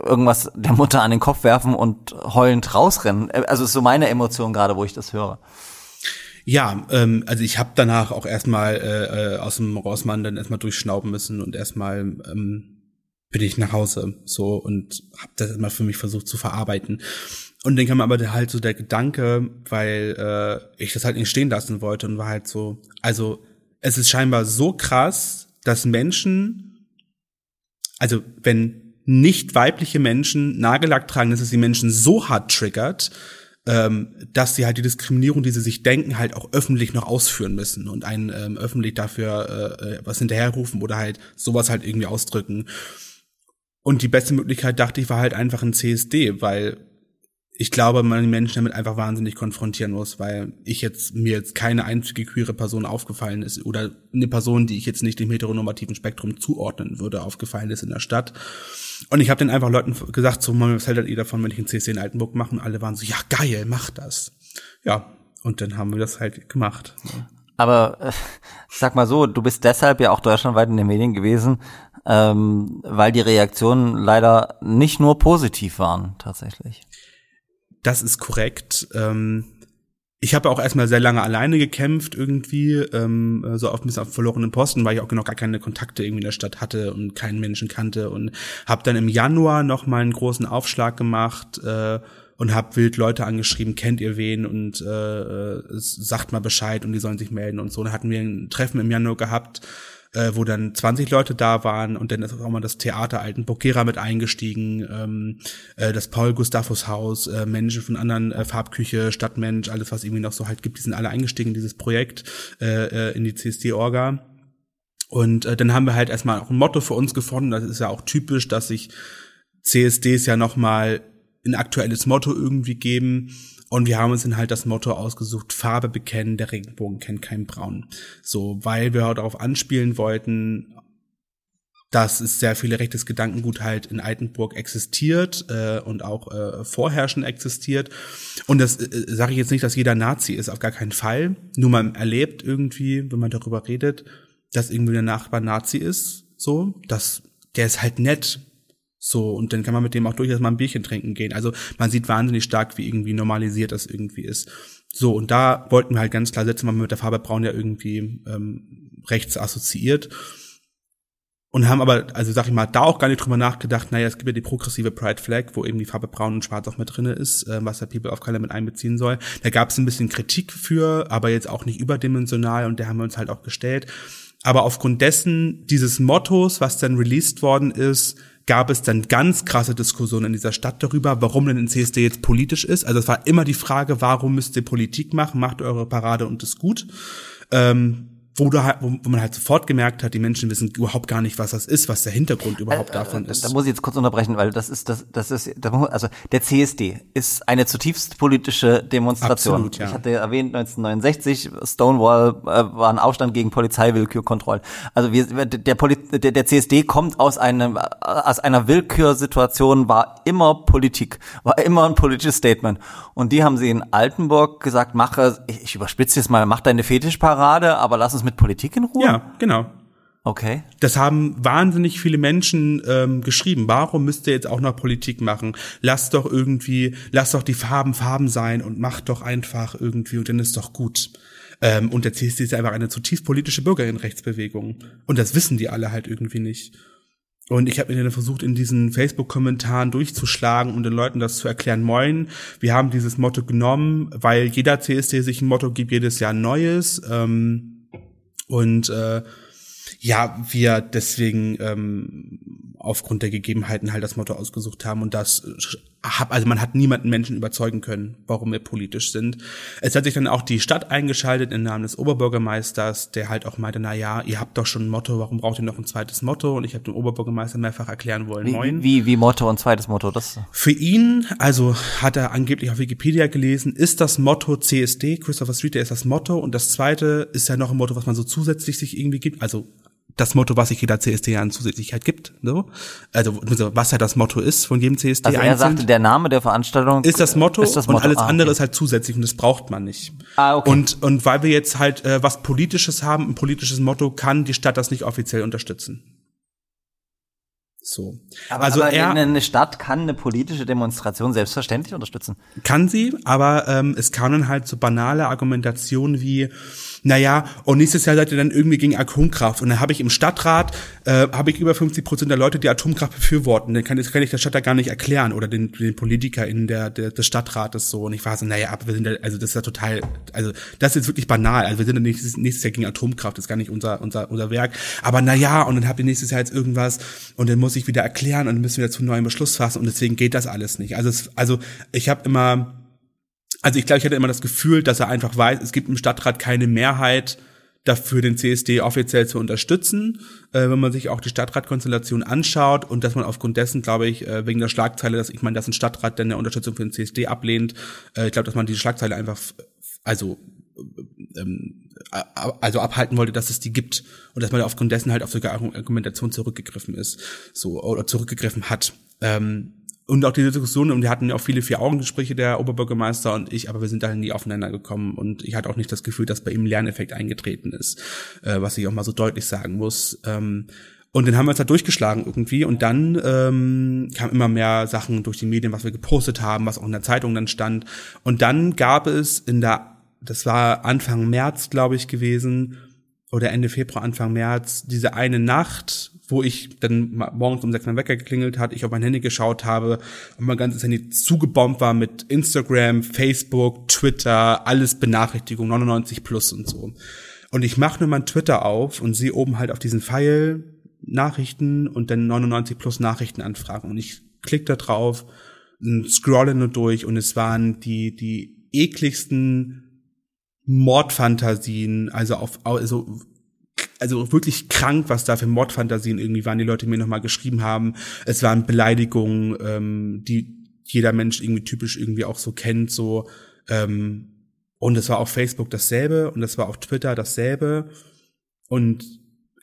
irgendwas der Mutter an den Kopf werfen und heulend rausrennen. Also ist so meine Emotion gerade, wo ich das höre. Ja, ähm, also ich habe danach auch erstmal äh, äh, aus dem Rossmann dann erstmal durchschnauben müssen und erstmal ähm, bin ich nach Hause so und habe das immer für mich versucht zu verarbeiten. Und dann kam aber halt so der Gedanke, weil äh, ich das halt nicht stehen lassen wollte und war halt so, also es ist scheinbar so krass, dass Menschen, also wenn nicht weibliche Menschen Nagellack tragen, dass es die Menschen so hart triggert, ähm, dass sie halt die Diskriminierung, die sie sich denken, halt auch öffentlich noch ausführen müssen und einen ähm, öffentlich dafür äh, äh, was hinterherrufen oder halt sowas halt irgendwie ausdrücken. Und die beste Möglichkeit, dachte ich, war halt einfach ein CSD, weil ich glaube, man die Menschen damit einfach wahnsinnig konfrontieren muss, weil ich jetzt mir jetzt keine einzige queere Person aufgefallen ist oder eine Person, die ich jetzt nicht dem heteronormativen Spektrum zuordnen würde, aufgefallen ist in der Stadt. Und ich habe dann einfach Leuten gesagt, so, was hält ihr davon, wenn ich ein CC in Altenburg mache? Und alle waren so, ja geil, mach das. Ja, und dann haben wir das halt gemacht. Aber äh, sag mal so, du bist deshalb ja auch deutschlandweit in den Medien gewesen, ähm, weil die Reaktionen leider nicht nur positiv waren, tatsächlich. Das ist korrekt. Ähm, ich habe auch erstmal sehr lange alleine gekämpft irgendwie, ähm, so auf ein bisschen auf verlorenen Posten, weil ich auch noch gar keine Kontakte irgendwie in der Stadt hatte und keinen Menschen kannte und habe dann im Januar noch mal einen großen Aufschlag gemacht äh, und habe wild Leute angeschrieben, kennt ihr wen und äh, äh sagt mal Bescheid und die sollen sich melden und so. Dann hatten wir ein Treffen im Januar gehabt, äh, wo dann 20 Leute da waren und dann ist auch mal das Theater Altenburg-Gera mit eingestiegen, ähm, äh, das Paul Gustavus Haus, äh, Menschen von anderen äh, Farbküche, Stadtmensch, alles was irgendwie noch so halt gibt, die sind alle eingestiegen in dieses Projekt, äh, äh in die CSD-Orga. Und äh, dann haben wir halt erstmal auch ein Motto für uns gefunden, das ist ja auch typisch, dass sich CSDs ja nochmal ein aktuelles Motto irgendwie geben. Und wir haben uns dann halt das Motto ausgesucht, Farbe bekennen, der Regenbogen kennt kein Braun. So, weil wir darauf anspielen wollten, dass es sehr viele rechtes Gedankengut halt in Altenburg existiert äh, und auch äh, vorherrschend existiert. Und das äh, sage ich jetzt nicht, dass jeder Nazi ist, auf gar keinen Fall. Nur man erlebt irgendwie, wenn man darüber redet, dass irgendwie der Nachbar Nazi ist, so, dass der ist halt nett, so, und dann kann man mit dem auch durchaus mal ein Bierchen trinken gehen. Also man sieht wahnsinnig stark, wie irgendwie normalisiert das irgendwie ist. So, und da wollten wir halt ganz klar setzen, weil man mit der Farbe Braun ja irgendwie ähm, rechts assoziiert. Und haben aber, also sag ich mal, da auch gar nicht drüber nachgedacht, naja, es gibt ja die progressive Pride Flag, wo eben die Farbe Braun und Schwarz auch mit drinne ist, äh, was der People of Color mit einbeziehen soll. Da gab es ein bisschen Kritik für, aber jetzt auch nicht überdimensional und der haben wir uns halt auch gestellt. Aber aufgrund dessen, dieses Mottos, was dann released worden ist, gab es dann ganz krasse Diskussionen in dieser Stadt darüber, warum denn ein CSD jetzt politisch ist. Also es war immer die Frage, warum müsst ihr Politik machen, macht eure Parade und ist gut. Ähm, wo, du halt, wo, wo man halt sofort gemerkt hat, die Menschen wissen überhaupt gar nicht, was das ist, was der Hintergrund überhaupt äh, davon äh, ist. Da muss ich jetzt kurz unterbrechen, weil das ist das das ist also der CSD ist eine zutiefst politische Demonstration. Absolut, ja. Ich hatte erwähnt 1969 Stonewall äh, war ein Aufstand gegen Polizeiwillkürkontrollen. Also wir, der, Poli der, der CSD kommt aus einem aus einer Willkürsituation war immer Politik, war immer ein politisches Statement und die haben sie in Altenburg gesagt, mache ich, ich überspitze jetzt mal, mach deine Fetischparade, aber lass uns mit Politik in Ruhe? Ja, genau. Okay. Das haben wahnsinnig viele Menschen ähm, geschrieben. Warum müsst ihr jetzt auch noch Politik machen? Lasst doch irgendwie, lasst doch die Farben Farben sein und macht doch einfach irgendwie und dann ist doch gut. Ähm, und der CSD ist einfach eine zutiefst politische Bürgerinnenrechtsbewegung. Und das wissen die alle halt irgendwie nicht. Und ich habe mir dann versucht, in diesen Facebook-Kommentaren durchzuschlagen und den Leuten das zu erklären. Moin, wir haben dieses Motto genommen, weil jeder CSD sich ein Motto gibt, jedes Jahr ein neues. Ähm, und äh, ja, wir deswegen ähm, aufgrund der Gegebenheiten halt das Motto ausgesucht haben und das hab, also man hat niemanden Menschen überzeugen können, warum wir politisch sind. Es hat sich dann auch die Stadt eingeschaltet im Namen des Oberbürgermeisters, der halt auch meinte, na ja, ihr habt doch schon ein Motto, warum braucht ihr noch ein zweites Motto? Und ich habe dem Oberbürgermeister mehrfach erklären wollen, Wie, moin. wie, wie Motto und zweites Motto, das Für ihn, also hat er angeblich auf Wikipedia gelesen, ist das Motto CSD, Christopher Street Day ist das Motto und das zweite ist ja noch ein Motto, was man so zusätzlich sich irgendwie gibt, also das Motto, was sich jeder CSD an Zusätzlichkeit gibt. So. Also was ja das Motto ist von jedem CSD Also er einzeln. sagte, der Name der Veranstaltung ist das Motto, ist das Motto. und alles Ah, andere okay. ist halt zusätzlich und das braucht man nicht. Ah, okay. Und und weil wir jetzt halt äh, was politisches haben, ein politisches Motto, kann die Stadt das nicht offiziell unterstützen. So. Aber, also aber er eine Stadt kann eine politische Demonstration selbstverständlich unterstützen. kann sie, aber ähm, es kamen halt so banale Argumentationen wie, naja, und nächstes Jahr seid ihr dann irgendwie gegen Atomkraft. Und dann habe ich im Stadtrat, äh, habe ich über 50 Prozent der Leute, die Atomkraft befürworten. Dann kann, das kann ich der Stadt da gar nicht erklären oder den, den PolitikerInnen der, der, des Stadtrates so. Und ich war so, naja, aber wir sind ja, also das ist ja total, also das ist wirklich banal. Also wir sind ja nächstes, nächstes Jahr gegen Atomkraft, das ist gar nicht unser, unser, unser Werk. Aber naja, und dann habt ihr nächstes Jahr jetzt irgendwas und dann muss ich wieder erklären und dann müssen wir zu einem neuen Beschluss fassen und deswegen geht das alles nicht. Also es, also ich habe immer also ich glaube, ich hatte immer das Gefühl, dass er einfach weiß, es gibt im Stadtrat keine Mehrheit dafür den CSD offiziell zu unterstützen, äh, wenn man sich auch die Stadtratkonstellation anschaut und dass man aufgrund dessen, glaube ich, äh, wegen der Schlagzeile, dass ich meine, dass ein Stadtrat dann eine Unterstützung für den CSD ablehnt, äh, ich glaube, dass man diese Schlagzeile einfach, also ähm, also abhalten wollte, dass es die gibt und dass man aufgrund dessen halt auf solche Argumentation zurückgegriffen ist, so oder zurückgegriffen hat. Ähm, und auch diese Diskussion, und wir hatten ja auch viele Vier-Augen-Gespräche, der Oberbürgermeister und ich, aber wir sind da nie aufeinander gekommen und ich hatte auch nicht das Gefühl, dass bei ihm ein Lerneffekt eingetreten ist, äh, was ich auch mal so deutlich sagen muss. Ähm, und dann haben wir uns da durchgeschlagen irgendwie und dann ähm, kamen immer mehr Sachen durch die Medien, was wir gepostet haben, was auch in der Zeitung dann stand. Und dann gab es in der, das war Anfang März, glaube ich, gewesen, oder Ende Februar, Anfang März, diese eine Nacht, wo ich dann morgens um sechs mein Wecker geklingelt hat, ich auf mein Handy geschaut habe und mein ganzes Handy zugebombt war mit Instagram, Facebook, Twitter, alles Benachrichtigung, 99 plus und so. Und ich mache nur mein Twitter auf und sehe oben halt auf diesen Pfeil Nachrichten und dann 99 plus Nachrichtenanfragen. Und ich klicke da drauf scrolle nur durch und es waren die, die ekligsten Mordfantasien, also auf, also also wirklich krank, was da für Mordfantasien irgendwie waren, die Leute mir nochmal geschrieben haben. Es waren Beleidigungen, ähm, die jeder Mensch irgendwie typisch irgendwie auch so kennt, so ähm, und es war auf Facebook dasselbe und es war auf Twitter dasselbe und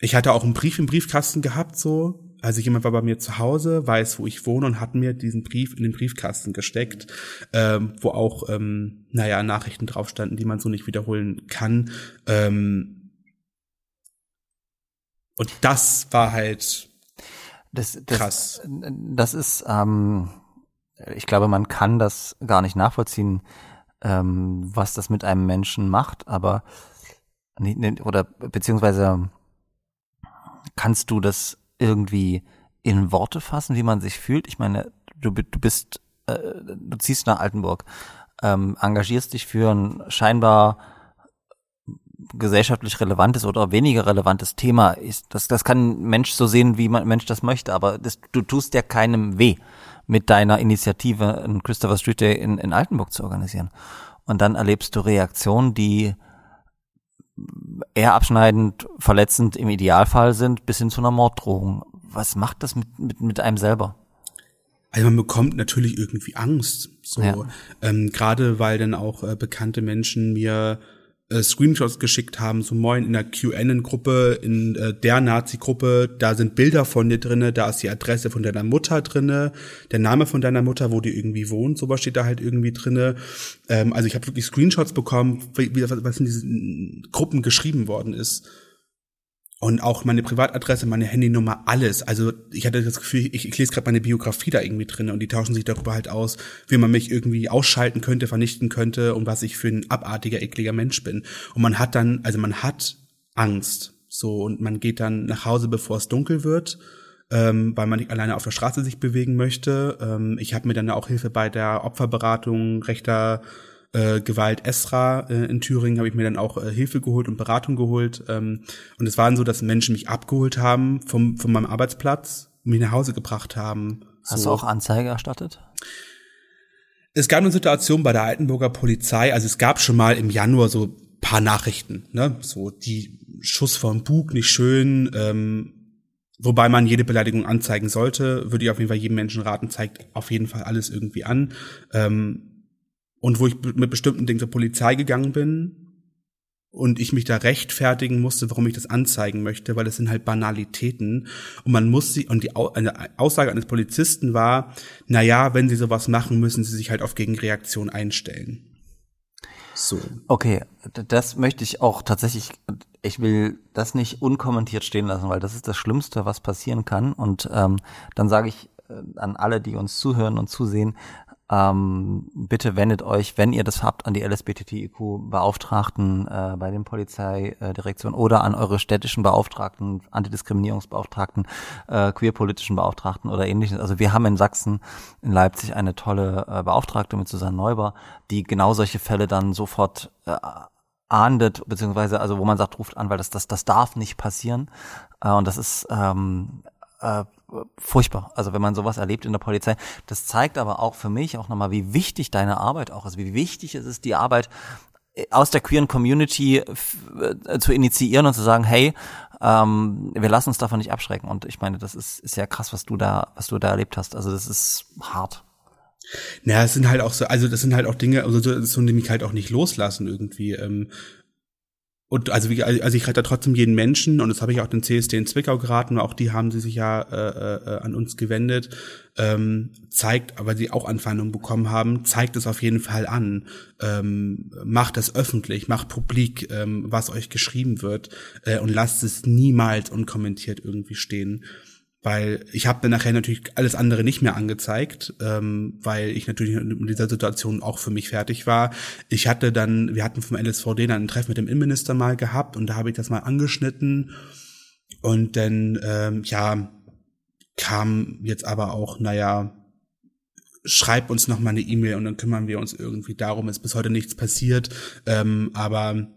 ich hatte auch einen Brief im Briefkasten gehabt, so also jemand war bei mir zu Hause, weiß, wo ich wohne und hat mir diesen Brief in den Briefkasten gesteckt, ähm, wo auch, ähm, naja, Nachrichten drauf standen, die man so nicht wiederholen kann. Ähm, und das war halt das, das, krass. Das ist, ähm, ich glaube, man kann das gar nicht nachvollziehen, ähm, was das mit einem Menschen macht, aber oder beziehungsweise kannst du das irgendwie in Worte fassen, wie man sich fühlt? Ich meine, du, du bist, äh, du ziehst nach Altenburg, ähm, engagierst dich für ein scheinbar gesellschaftlich relevantes oder weniger relevantes Thema ist. Das, das kann ein Mensch so sehen, wie man Mensch das möchte, aber das, du tust ja keinem weh, mit deiner Initiative ein Christopher Street Day in, in Altenburg zu organisieren. Und dann erlebst du Reaktionen, die eher abschneidend, verletzend im Idealfall sind, bis hin zu einer Morddrohung. Was macht das mit, mit, mit einem selber? Also man bekommt natürlich irgendwie Angst. So, ja. ähm, gerade weil dann auch äh, bekannte Menschen mir äh, Screenshots geschickt haben, so moin in der QAnon-Gruppe, in äh, der Nazi-Gruppe, da sind Bilder von dir drinne, da ist die Adresse von deiner Mutter drinne, der Name von deiner Mutter, wo die irgendwie wohnt, sowas steht da halt irgendwie drinne. Ähm, also ich habe wirklich Screenshots bekommen, wie, was in diesen Gruppen geschrieben worden ist und auch meine Privatadresse, meine Handynummer, alles. Also ich hatte das Gefühl, ich, ich lese gerade meine Biografie da irgendwie drin und die tauschen sich darüber halt aus, wie man mich irgendwie ausschalten könnte, vernichten könnte und was ich für ein abartiger, ekliger Mensch bin. Und man hat dann, also man hat Angst. So, und man geht dann nach Hause, bevor es dunkel wird, ähm, weil man nicht alleine auf der Straße sich bewegen möchte. Ähm, ich habe mir dann auch Hilfe bei der Opferberatung rechter äh, Gewalt Esra äh, in Thüringen habe ich mir dann auch äh, Hilfe geholt und Beratung geholt. Ähm, und es waren so, dass Menschen mich abgeholt haben vom, von meinem Arbeitsplatz und mich nach Hause gebracht haben. Hast so. du auch Anzeige erstattet? Es gab eine Situation bei der Altenburger Polizei, also es gab schon mal im Januar so paar Nachrichten, ne? So die Schuss vom Bug, nicht schön, ähm, wobei man jede Beleidigung anzeigen sollte, würde ich auf jeden Fall jedem Menschen raten, zeigt auf jeden Fall alles irgendwie an. Ähm, und wo ich mit bestimmten Dingen zur Polizei gegangen bin und ich mich da rechtfertigen musste, warum ich das anzeigen möchte, weil es sind halt Banalitäten und man muss sie und die Aussage eines Polizisten war, na ja, wenn sie sowas machen, müssen sie sich halt auf Gegenreaktion einstellen. So. Okay, das möchte ich auch tatsächlich, ich will das nicht unkommentiert stehen lassen, weil das ist das Schlimmste, was passieren kann. Und ähm, dann sage ich äh, an alle, die uns zuhören und zusehen, ähm, bitte wendet euch, wenn ihr das habt, an die LSBTTIQ-Beauftragten äh, bei den Polizeidirektionen oder an eure städtischen Beauftragten, Antidiskriminierungsbeauftragten, äh, queerpolitischen Beauftragten oder ähnliches. Also wir haben in Sachsen, in Leipzig eine tolle äh, Beauftragte mit Susanne Neuber, die genau solche Fälle dann sofort äh, ahndet, beziehungsweise also wo man sagt, ruft an, weil das, das, das darf nicht passieren. Äh, und das ist ähm, äh, furchtbar. Also wenn man sowas erlebt in der Polizei. Das zeigt aber auch für mich auch nochmal, wie wichtig deine Arbeit auch ist, wie wichtig es ist, die Arbeit aus der queeren Community äh, zu initiieren und zu sagen, hey, ähm, wir lassen uns davon nicht abschrecken. Und ich meine, das ist, ist ja krass, was du da, was du da erlebt hast. Also das ist hart. Naja, es sind halt auch so, also das sind halt auch Dinge, also so, so mich halt auch nicht loslassen irgendwie. Ähm, und also wie, also ich rette trotzdem jeden Menschen und das habe ich auch den CSD in Zwickau geraten, auch die haben sie sich ja äh, äh, an uns gewendet, ähm, zeigt, aber sie auch Anfeindungen bekommen haben, zeigt es auf jeden Fall an, ähm, macht es öffentlich, macht publik, ähm, was euch geschrieben wird äh, und lasst es niemals unkommentiert irgendwie stehen weil ich habe dann nachher natürlich alles andere nicht mehr angezeigt, ähm, weil ich natürlich in dieser Situation auch für mich fertig war. Ich hatte dann, wir hatten vom LSVD dann ein Treffen mit dem Innenminister mal gehabt und da habe ich das mal angeschnitten und dann ähm, ja kam jetzt aber auch, naja, schreib uns noch mal eine E-Mail und dann kümmern wir uns irgendwie darum. Ist bis heute nichts passiert, ähm, aber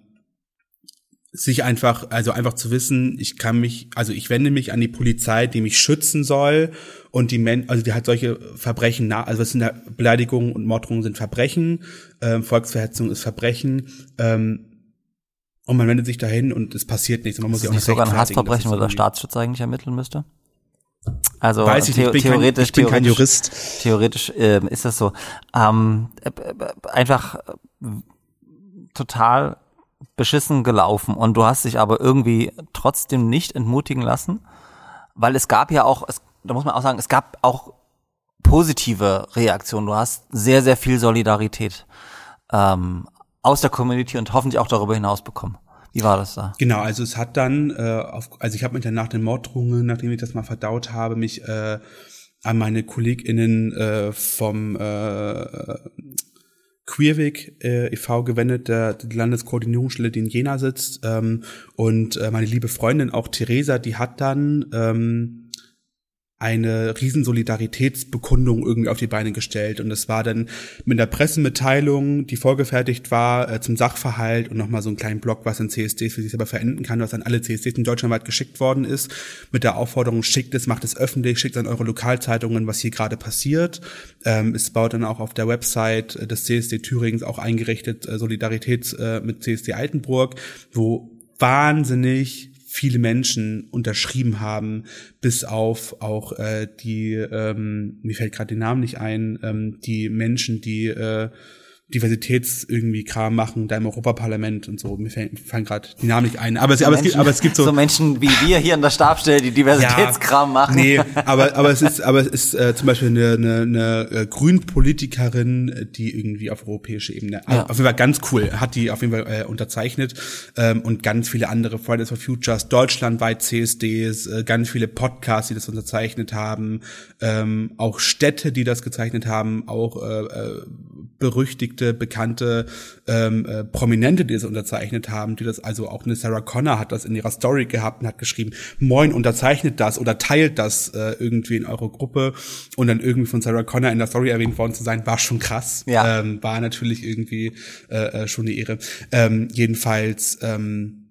sich einfach, also einfach zu wissen, ich kann mich, also ich wende mich an die Polizei, die mich schützen soll und die Men also die hat solche Verbrechen nach, also das sind ja Beleidigungen und Morddrohungen sind Verbrechen, ähm, Volksverhetzung ist Verbrechen, ähm, und man wendet sich dahin und es passiert nichts. Man muss Ist das auch nicht sogar ein Hassverbrechen, wo der Staatsschutz eigentlich ermitteln müsste? Also Weiß ich nicht, ich bin kein- theoretisch, ich bin kein theoretisch, Jurist. Theoretisch ähm, ist das so. Ähm, äh, äh, einfach äh, total beschissen gelaufen und du hast dich aber irgendwie trotzdem nicht entmutigen lassen, weil es gab ja auch, es, da muss man auch sagen, es gab auch positive Reaktionen. Du hast sehr, sehr viel Solidarität ähm, aus der Community und hoffentlich auch darüber hinaus bekommen. Wie war das da? Genau, also es hat dann, äh, auf, also ich habe mich dann nach den Morddrohungen, nachdem ich das mal verdaut habe, mich äh, an meine KollegInnen äh, vom äh, Queerweg äh, e.V. gewendet, der die Landeskoordinierungsstelle, die in Jena sitzt. Ähm, und äh, meine liebe Freundin, auch Theresa, die hat dann ähm, eine riesen Solidaritätsbekundung irgendwie auf die Beine gestellt. Und das war dann mit der Pressemitteilung, die vorgefertigt war, äh, zum Sachverhalt und nochmal so einen kleinen Blog, was in CSDs für sich selber verenden kann, was an alle CSDs in Deutschland weit geschickt worden ist, mit der Aufforderung, schickt es, macht es öffentlich, schickt es an eure Lokalzeitungen, was hier gerade passiert. Ähm, es baut dann auch auf der Website des CSD Thürings auch eingerichtet äh, Solidarität äh, mit CSD Altenburg, wo wahnsinnig viele Menschen unterschrieben haben, bis auf auch äh, die, ähm, mir fällt gerade der Name nicht ein, ähm, die Menschen, die äh, Diversitäts irgendwie Kram machen, da im Europaparlament und so. Mir fallen, gerade die Namen nicht ein. Aber es, aber es gibt, aber es gibt so, so Menschen wie wir hier in der Stabstelle, die Diversitätskram machen. Nee, aber, aber es ist, aber es ist äh, zum Beispiel eine, eine, eine äh, Grünpolitikerin, die irgendwie auf europäischer Ebene, Ja. auf jeden Fall ganz cool, hat die auf jeden Fall äh, unterzeichnet ähm, und ganz viele andere Fridays for Futures, deutschlandweit CSDs, äh, ganz viele Podcasts, die das unterzeichnet haben, ähm, auch Städte, die das gezeichnet haben, auch äh, äh, berüchtigte, bekannte ähm, äh, Prominente, die das unterzeichnet haben, die das also auch eine Sarah Connor hat das in ihrer Story gehabt und hat geschrieben, moin, unterzeichnet das oder teilt das äh, irgendwie in eure Gruppe und dann irgendwie von Sarah Connor in der Story erwähnt worden zu sein, war schon krass. Ja. Ähm, war natürlich irgendwie äh, äh, schon eine Ehre. Ähm, jedenfalls ähm,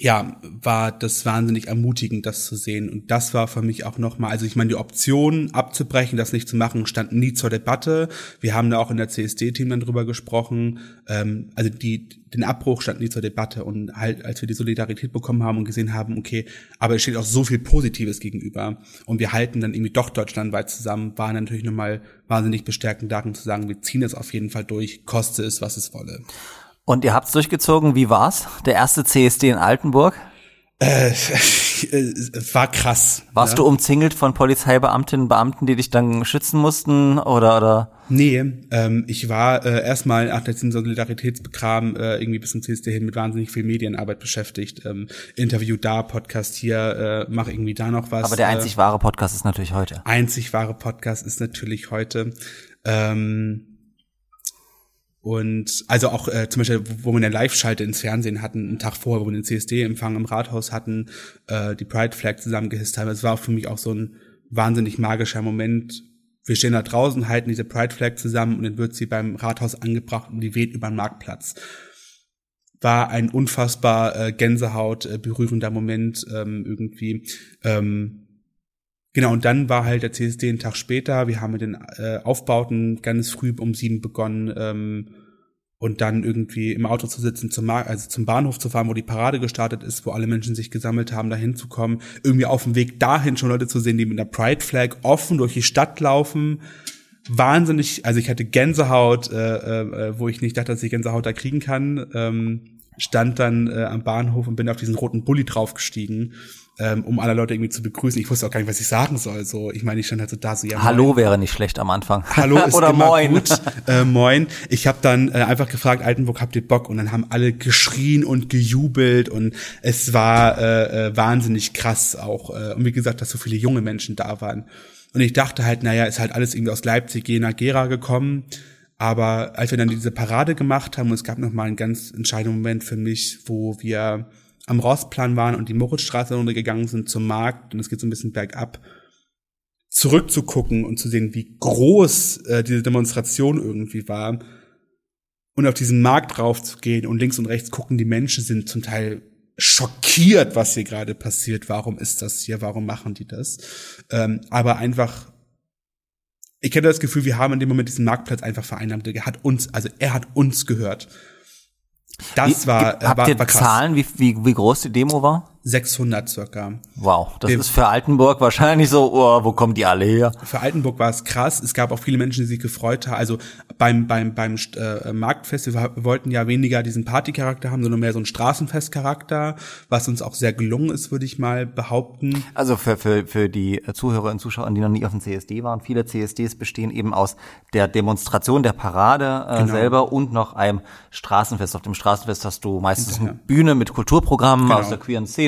ja, war das wahnsinnig ermutigend, das zu sehen. Und das war für mich auch nochmal, also ich meine, die Option abzubrechen, das nicht zu machen, stand nie zur Debatte. Wir haben da auch in der CSD-Team dann drüber gesprochen. Ähm, also die, den Abbruch stand nie zur Debatte. Und halt, als wir die Solidarität bekommen haben und gesehen haben, okay, aber es steht auch so viel Positives gegenüber. Und wir halten dann irgendwie doch deutschlandweit zusammen, war natürlich nochmal wahnsinnig bestärkend darin zu sagen, wir ziehen es auf jeden Fall durch, koste es, was es wolle. Und ihr habt's durchgezogen, wie war's? Der erste CSD in Altenburg? Äh, war krass. Warst ja. du umzingelt von Polizeibeamtinnen und Beamten, die dich dann schützen mussten oder oder? Nee, ähm, ich war äh, erstmal nach diesem Solidaritätsbekram äh, irgendwie bis zum CSD hin mit wahnsinnig viel Medienarbeit beschäftigt. Ähm, Interview da, Podcast hier, äh, mach irgendwie da noch was. Aber der äh, einzig wahre Podcast ist natürlich heute. einzig wahre Podcast ist natürlich heute. Ähm, und also auch äh, zum Beispiel, wo wir eine Live-Schalte ins Fernsehen hatten, einen Tag vorher, wo wir den CSD-Empfang im Rathaus hatten, äh, die Pride Flag zusammengehisst haben. Es war für mich auch so ein wahnsinnig magischer Moment. Wir stehen da draußen, halten diese Pride Flag zusammen und dann wird sie beim Rathaus angebracht und die weht über den Marktplatz. War ein unfassbar äh, Gänsehaut äh, berührender Moment ähm, irgendwie. Ähm, Genau, und dann war halt der CSD einen Tag später. Wir haben mit den äh, Aufbauten ganz früh um sieben begonnen. Ähm, und dann irgendwie im Auto zu sitzen, zum, Mar also zum Bahnhof zu fahren, wo die Parade gestartet ist, wo alle Menschen sich gesammelt haben, dahin zu kommen, irgendwie auf dem Weg dahin schon Leute zu sehen, die mit einer Pride Flag offen durch die Stadt laufen. Wahnsinnig, also ich hatte Gänsehaut, äh, äh, wo ich nicht dachte, dass ich Gänsehaut da kriegen kann. Ähm, stand dann äh, am Bahnhof und bin auf diesen roten Bulli draufgestiegen ähm, um alle Leute irgendwie zu begrüßen. Ich wusste auch gar nicht, was ich sagen soll. So, ich meine, ich stand halt so da so ja. Hallo moin. wäre nicht schlecht am Anfang. Hallo ist Oder immer moin. gut. Äh, moin. Ich habe dann äh, einfach gefragt, Altenburg, habt ihr Bock? Und dann haben alle geschrien und gejubelt und es war äh, äh, wahnsinnig krass auch. Äh, und wie gesagt, dass so viele junge Menschen da waren. Und ich dachte halt, naja, ist halt alles irgendwie aus Leipzig, Jena, Gera gekommen. Aber als wir dann diese Parade gemacht haben, und es gab noch mal einen ganz entscheidenden Moment für mich, wo wir am Rostplan waren und die Moritzstraße runtergegangen sind zum Markt und es geht so ein bisschen bergab, zurückzugucken und zu sehen, wie groß äh, diese Demonstration irgendwie war und auf diesen Markt drauf zu gehen und links und rechts gucken, die Menschen sind zum Teil schockiert, was hier gerade passiert. Warum ist das hier? Warum machen die das? Ähm, aber einfach, ich hätte das Gefühl, wir haben in dem Moment diesen Marktplatz einfach vereinnahmt. Er hat uns, also er hat uns gehört. Das war, äh, Habt war, ihr war krass. Zahlen, wie, wie, wie groß die Demo war? 600 circa. Wow, das Wir- ist für Altenburg wahrscheinlich so, oh, wo kommen die alle her? Für Altenburg war es krass. Es gab auch viele Menschen, die sich gefreut haben. Also beim beim beim äh, Marktfest, wir wollten ja weniger diesen Partycharakter haben, sondern mehr so einen Straßenfestcharakter, was uns auch sehr gelungen ist, würde ich mal behaupten. Also für, für, für die Zuhörer und Zuschauer, die noch nie auf dem CSD waren, viele CSDs bestehen eben aus der Demonstration, der Parade äh, Genau. selber und noch einem Straßenfest. Auf dem Straßenfest hast du meistens eine Bühne mit Kulturprogrammen Genau. aus der queeren Szene,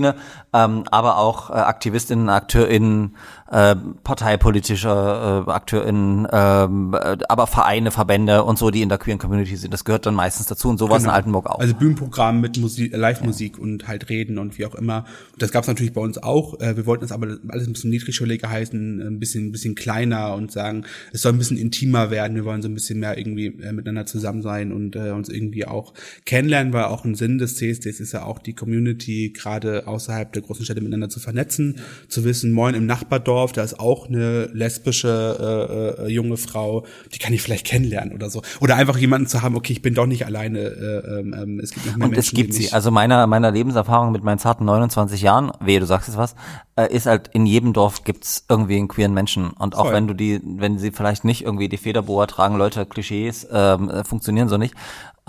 ähm, aber auch äh, AktivistInnen, AkteurInnen, äh, parteipolitische äh, AkteurInnen, ähm, äh, aber Vereine, Verbände und so, die in der queeren Community sind. Das gehört dann meistens dazu und sowas in Genau. Altenburg auch. Also Bühnenprogramm mit Musik, äh, Live-Musik und halt Reden und wie auch immer. Das gab es natürlich bei uns auch. Äh, Wir wollten es aber alles ein bisschen niedrigschwelliger heißen, ein bisschen, ein bisschen kleiner und sagen, es soll ein bisschen intimer werden. Wir wollen so ein bisschen mehr irgendwie äh, miteinander zusammen sein und äh, uns irgendwie auch kennenlernen, weil auch ein Sinn des CSDs ist ja auch die Community gerade außerhalb der großen Städte miteinander zu vernetzen, zu wissen, moin im Nachbardorf, da ist auch eine lesbische äh, äh, junge Frau, die kann ich vielleicht kennenlernen oder so. Oder einfach jemanden zu haben, okay, ich bin doch nicht alleine, äh, ähm, ähm, es gibt noch mehr Und Menschen, es gibt sie. Also meiner meiner Lebenserfahrung mit meinen zarten 29 Jahren, wehe, du sagst jetzt was, äh, ist halt in jedem Dorf gibt's irgendwie einen queeren Menschen. Und auch Voll. wenn du die, wenn sie vielleicht nicht irgendwie die Federboa tragen, Leute, Klischees ähm, äh, funktionieren so nicht.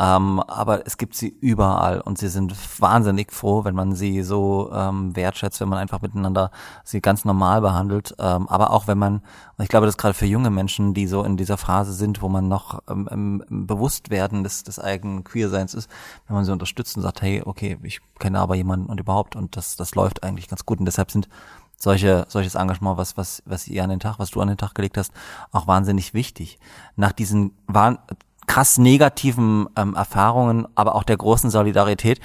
Ähm, aber es gibt sie überall und sie sind wahnsinnig froh, wenn man sie so ähm, wertschätzt, wenn man einfach miteinander sie ganz normal behandelt. Ähm, aber auch wenn man, und ich glaube, das gerade für junge Menschen, die so in dieser Phase sind, wo man noch ähm, im Bewusstwerden des, des eigenen Queerseins ist, wenn man sie unterstützt und sagt, hey, okay, ich kenne aber jemanden und überhaupt und das, das läuft eigentlich ganz gut und deshalb sind solche, solches Engagement, was, was, was ihr an den Tag, was du an den Tag gelegt hast, auch wahnsinnig wichtig. Nach diesen wahn, krass negativen ähm, Erfahrungen, aber auch der großen Solidarität,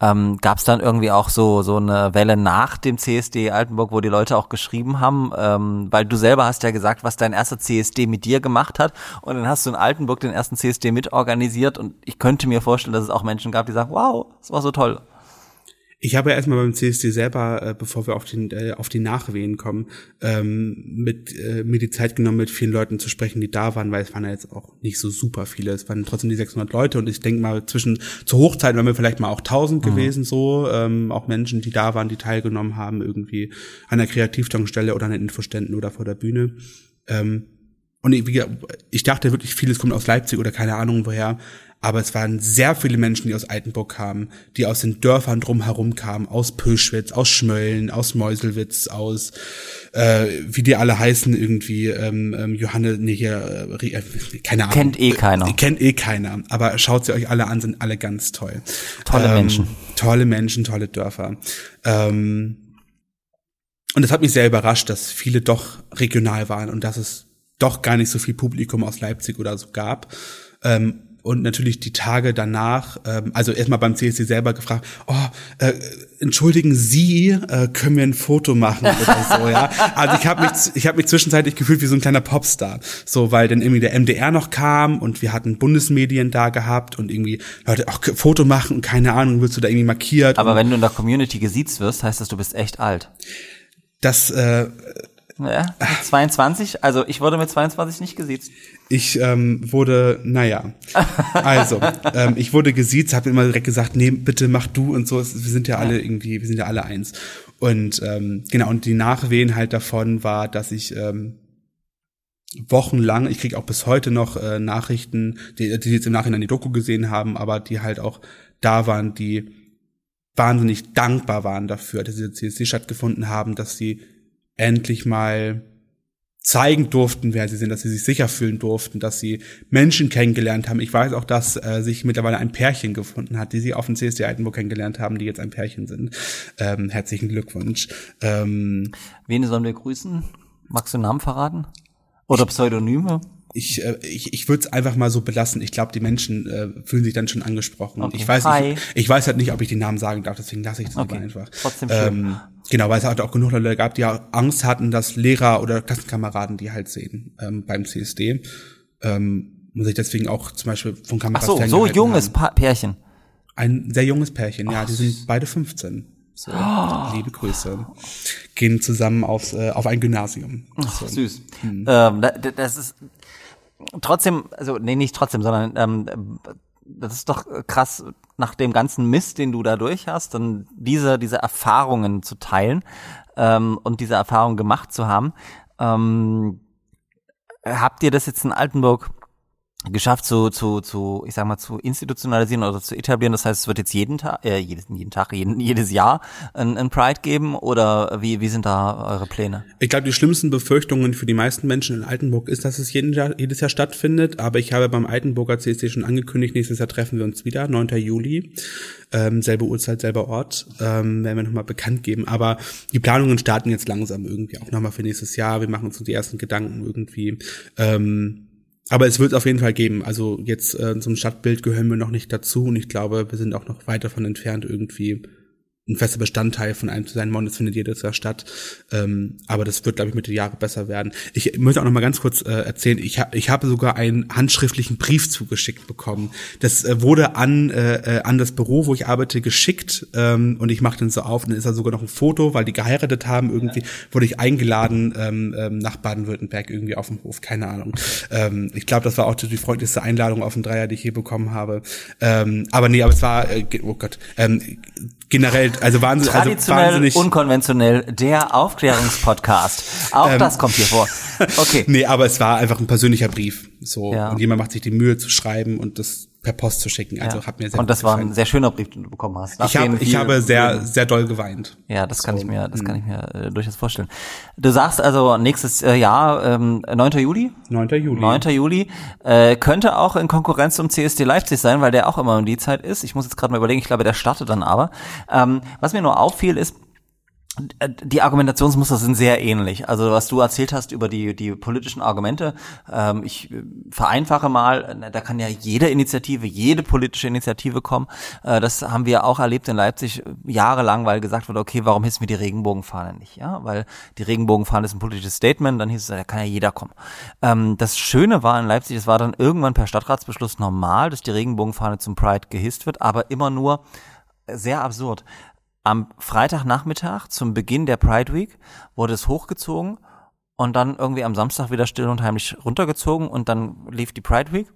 ähm, gab es dann irgendwie auch so so eine Welle nach dem CSD Altenburg, wo die Leute auch geschrieben haben, ähm, weil du selber hast ja gesagt, was dein erster CSD mit dir gemacht hat. Und dann hast du in Altenburg den ersten CSD mitorganisiert. Und ich könnte mir vorstellen, dass es auch Menschen gab, die sagen, wow, das war so toll. Ich habe ja erstmal beim CSD selber, äh, bevor wir auf, den, äh, auf die Nachwehen kommen, ähm, mit, äh, mir die Zeit genommen, mit vielen Leuten zu sprechen, die da waren, weil es waren ja jetzt auch nicht so super viele. Es waren trotzdem die 600 Leute und ich denke mal, zwischen zur Hochzeit waren wir vielleicht mal auch 1000 gewesen, so. Ähm, auch Menschen, die da waren, die teilgenommen haben, irgendwie an der Kreativtankstelle oder an den Infoständen oder vor der Bühne. Ähm, und ich, ich dachte wirklich, vieles kommt aus Leipzig oder keine Ahnung woher. Aber es waren sehr viele Menschen, die aus Altenburg kamen, die aus den Dörfern drumherum kamen, aus Pöschwitz, aus Schmölln, aus Meuselwitz, aus, äh, wie die alle heißen irgendwie, ähm, ähm, Johanne, nee, hier, äh, äh, keine Ahnung. Kennt eh keiner. Äh, kennt eh keiner. Aber schaut sie euch alle an, sind alle ganz toll. Tolle Menschen. Tolle Menschen, tolle Dörfer. Ähm, und das hat mich sehr überrascht, dass viele doch regional waren und dass es doch gar nicht so viel Publikum aus Leipzig oder so gab. Ähm, und natürlich die Tage danach, ähm, also erstmal beim CSD selber gefragt, oh, äh, entschuldigen Sie, äh, können wir ein Foto machen oder so, ja. Also ich habe mich, ich habe mich zwischenzeitlich gefühlt wie so ein kleiner Popstar, so weil dann irgendwie der MDR noch kam und wir hatten Bundesmedien da gehabt und irgendwie Leute, ach, Foto machen und keine Ahnung, wirst du da irgendwie markiert. Aber wenn du in der Community gesiezt wirst, heißt das, du bist echt alt. das, äh, Ja, mit 22, also ich wurde mit 22 nicht gesiezt. Ich ähm, wurde, naja, also ähm, ich wurde gesiezt, habe immer direkt gesagt, nee, bitte mach du und so. Wir sind ja alle irgendwie, wir sind ja alle eins. Und ähm, genau und die Nachwehen halt davon war, dass ich ähm, wochenlang, ich kriege auch bis heute noch äh, Nachrichten, die, die jetzt im Nachhinein die Doku gesehen haben, aber die halt auch da waren, die wahnsinnig dankbar waren dafür, dass diese CSD stattgefunden haben, dass sie endlich mal zeigen durften, wer sie sind, dass sie sich sicher fühlen durften, dass sie Menschen kennengelernt haben. Ich weiß auch, dass äh, sich mittlerweile ein Pärchen gefunden hat, die sie auf dem CSD Altenburg kennengelernt haben, die jetzt ein Pärchen sind. Ähm, herzlichen Glückwunsch. Ähm, Wen sollen wir grüßen? Magst du Namen verraten? Oder Pseudonyme? Ich, äh, ich, ich würde es einfach mal so belassen. Ich glaube, die Menschen äh, fühlen sich dann schon angesprochen. Okay. Ich weiß nicht, ich weiß halt nicht, ob ich die Namen sagen darf, deswegen lasse ich das Okay. einfach. Trotzdem schön. Ähm, genau, weil es halt auch genug Leute gab, die auch Angst hatten, dass Lehrer oder Klassenkameraden die halt sehen ähm, beim CSD. Ähm, und sich deswegen auch zum Beispiel von Ach Kameras so, so junges pa Pärchen. Ein sehr junges Pärchen, ja, die sind beide 15. So, liebe Grüße. Gehen zusammen aufs, äh, auf ein Gymnasium. Ach, süß. Hm. Ähm, da- da- das ist trotzdem, also nee, nicht trotzdem, sondern ähm, das ist doch krass, nach dem ganzen Mist, den du da durch hast, dann diese, diese Erfahrungen zu teilen ähm, und diese Erfahrungen gemacht zu haben. Ähm, habt ihr das jetzt in Altenburg geschafft zu, zu, zu, ich sag mal, zu institutionalisieren oder zu etablieren? Das heißt, es wird jetzt jeden Tag, äh, jedes, jeden Tag, jeden, jedes Jahr ein, ein Pride geben oder wie, wie sind da eure Pläne? Ich glaube, die schlimmsten Befürchtungen für die meisten Menschen in Altenburg ist, dass es jeden Jahr, jedes Jahr stattfindet. Aber ich habe beim Altenburger CSD schon angekündigt, nächstes Jahr treffen wir uns wieder, 9. Juli. Ähm, selbe Uhrzeit, selber Ort. Ähm, werden wir nochmal bekannt geben. Aber die Planungen starten jetzt langsam irgendwie auch nochmal für nächstes Jahr. Wir machen uns so die ersten Gedanken irgendwie. Ähm, aber es wird es auf jeden Fall geben. Also jetzt äh, zum Stadtbild gehören wir noch nicht dazu und ich glaube, wir sind auch noch weit davon entfernt, irgendwie ein fester Bestandteil von einem zu sein. Mon, das findet jedes Jahr statt. Ähm, aber das wird, glaube ich, mit den Jahren besser werden. Ich möchte auch noch mal ganz kurz äh, erzählen, ich, hab, ich habe sogar einen handschriftlichen Brief zugeschickt bekommen. Das äh, wurde an, äh, äh, an das Büro, wo ich arbeite, geschickt ähm, und ich mache den so auf und dann ist da sogar noch ein Foto, weil die geheiratet haben. Irgendwie wurde ich eingeladen ähm, ähm, nach Baden-Württemberg irgendwie auf dem Hof, keine Ahnung. Ähm, ich glaube, das war auch die freundlichste Einladung auf den Dreier, die ich je bekommen habe. Ähm, aber nee, aber es war, äh, oh Gott, ähm, generell, also wahnsinnig, also Traditionell, wahnsinnig. unkonventionell, der Aufklärungspodcast. Auch Ähm. das kommt hier vor. Okay. Nee, aber es war einfach ein persönlicher Brief. So. Ja. Und jemand macht sich die Mühe zu schreiben und das per Post zu schicken. Also ja. hat mir sehr Und das war gefallen. ein sehr schöner Brief, den du bekommen hast. Nach ich, hab, ich habe sehr, sehr doll geweint. Ja, das kann So, ich mir, das kann ich mir äh, durchaus vorstellen. Du sagst also nächstes äh, Jahr, ähm, 9. Juli? 9. Juli. 9. Juli äh, könnte auch in Konkurrenz zum CSD Leipzig sein, weil der auch immer um die Zeit ist. Ich muss jetzt gerade mal überlegen, ich glaube, der startet dann aber. Ähm, was mir nur auffiel ist, die Argumentationsmuster sind sehr ähnlich. Also was du erzählt hast über die, die politischen Argumente, ähm, ich äh, vereinfache mal, äh, da kann ja jede Initiative, jede politische Initiative kommen. Äh, das haben wir auch erlebt in Leipzig äh, jahrelang, weil gesagt wurde, okay, warum hissen wir die Regenbogenfahne nicht? Ja, weil die Regenbogenfahne ist ein politisches Statement, dann hieß es, da kann ja jeder kommen. Ähm, das Schöne war in Leipzig, es war dann irgendwann per Stadtratsbeschluss normal, dass die Regenbogenfahne zum Pride gehisst wird, aber immer nur sehr absurd. Am Freitagnachmittag zum Beginn der Pride Week wurde es hochgezogen und dann irgendwie am Samstag wieder still und heimlich runtergezogen und dann lief die Pride Week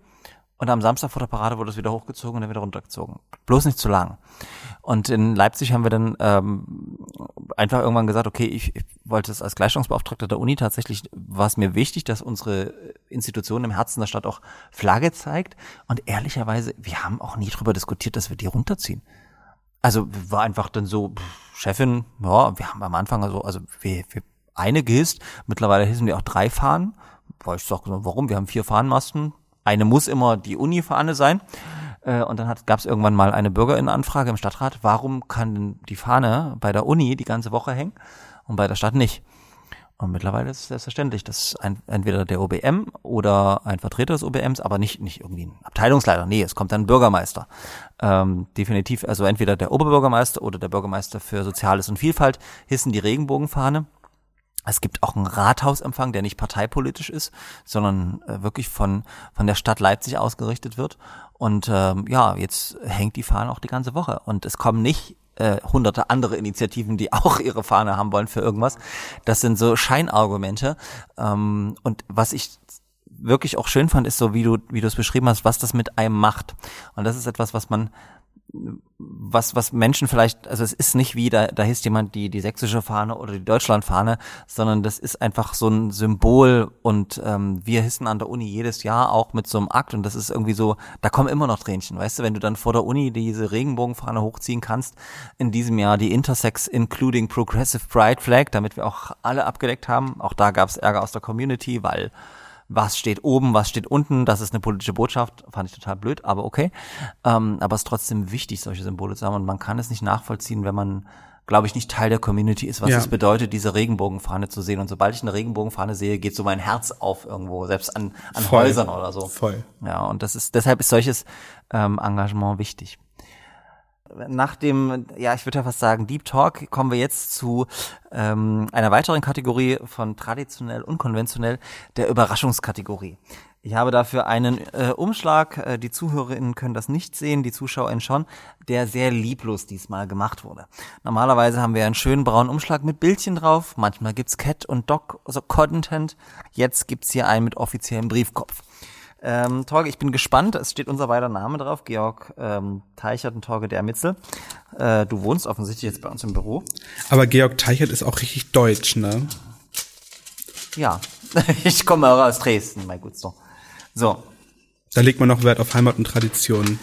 und am Samstag vor der Parade wurde es wieder hochgezogen und dann wieder runtergezogen. Bloß nicht zu lang. Und in Leipzig haben wir dann ähm, einfach irgendwann gesagt, okay, ich, ich wollte es als Gleichstellungsbeauftragter der Uni tatsächlich, war es mir wichtig, dass unsere Institution im Herzen der Stadt auch Flagge zeigt. Und ehrlicherweise, wir haben auch nie drüber diskutiert, dass wir die runterziehen. Also war einfach dann so, pff, Chefin, ja, wir haben am Anfang also, also wir, wir eine gehisst, mittlerweile hissen wir auch drei Fahnen, weil ich sag, warum, wir haben vier Fahnenmasten, eine muss immer die Uni-Fahne sein. Äh, Und dann gab es irgendwann mal eine Bürgerinnenanfrage im Stadtrat, warum kann denn die Fahne bei der Uni die ganze Woche hängen und bei der Stadt nicht? Und mittlerweile ist es selbstverständlich, dass ein, entweder der OBM oder ein Vertreter des OBMs, aber nicht, nicht irgendwie ein Abteilungsleiter, nee, es kommt dann ein Bürgermeister. Ähm, definitiv, also entweder der Oberbürgermeister oder der Bürgermeister für Soziales und Vielfalt hissen die Regenbogenfahne. Es gibt auch einen Rathausempfang, der nicht parteipolitisch ist, sondern äh, wirklich von, von der Stadt Leipzig ausgerichtet wird. Und ähm, ja, jetzt hängt die Fahne auch die ganze Woche. Und es kommen nicht äh, hunderte andere Initiativen, die auch ihre Fahne haben wollen für irgendwas. Das sind so Scheinargumente. Ähm, und was ich wirklich auch schön fand, ist so, wie du, wie du es beschrieben hast, was das mit einem macht. Und das ist etwas, was man was, was Menschen vielleicht, also es ist nicht wie, da, da hisst jemand die, die sächsische Fahne oder die Deutschlandfahne, sondern das ist einfach so ein Symbol und ähm, wir hissen an der Uni jedes Jahr auch mit so einem Akt und das ist irgendwie so, da kommen immer noch Tränchen, weißt du, wenn du dann vor der Uni diese Regenbogenfahne hochziehen kannst, in diesem Jahr die Intersex Including Progressive Pride Flag, damit wir auch alle abgedeckt haben, auch da gab es Ärger aus der Community, weil was steht oben, was steht unten, das ist eine politische Botschaft, fand ich total blöd, aber okay. Ähm, aber es ist trotzdem wichtig, solche Symbole zu haben und man kann es nicht nachvollziehen, wenn man glaube ich, nicht Teil der Community ist, was Ja. es bedeutet, diese Regenbogenfahne zu sehen. Und sobald ich eine Regenbogenfahne sehe, geht so mein Herz auf irgendwo, selbst an, an Voll. Häusern oder so. Voll. Ja, und das ist, deshalb ist solches ähm, Engagement wichtig. Nach dem, ja, ich würde ja fast sagen, Deep Talk kommen wir jetzt zu ähm, einer weiteren Kategorie von traditionell und konventionell, der Überraschungskategorie. Ich habe dafür einen äh, Umschlag, äh, die ZuhörerInnen können das nicht sehen, die ZuschauerInnen schon, der sehr lieblos diesmal gemacht wurde. Normalerweise haben wir einen schönen braunen Umschlag mit Bildchen drauf, manchmal gibt's Cat und Doc, also Content, jetzt gibt's hier einen mit offiziellem Briefkopf. Ähm, Torge, ich bin gespannt. Es steht unser beider Name drauf, Georg ähm, Teichert und Torge Dermitzel. Äh, du wohnst offensichtlich jetzt bei uns im Büro. Aber Georg Teichert ist auch richtig deutsch, ne? Ja, ich komme auch aus Dresden, mein Gutster. So, Da legt man noch Wert auf Heimat und Tradition.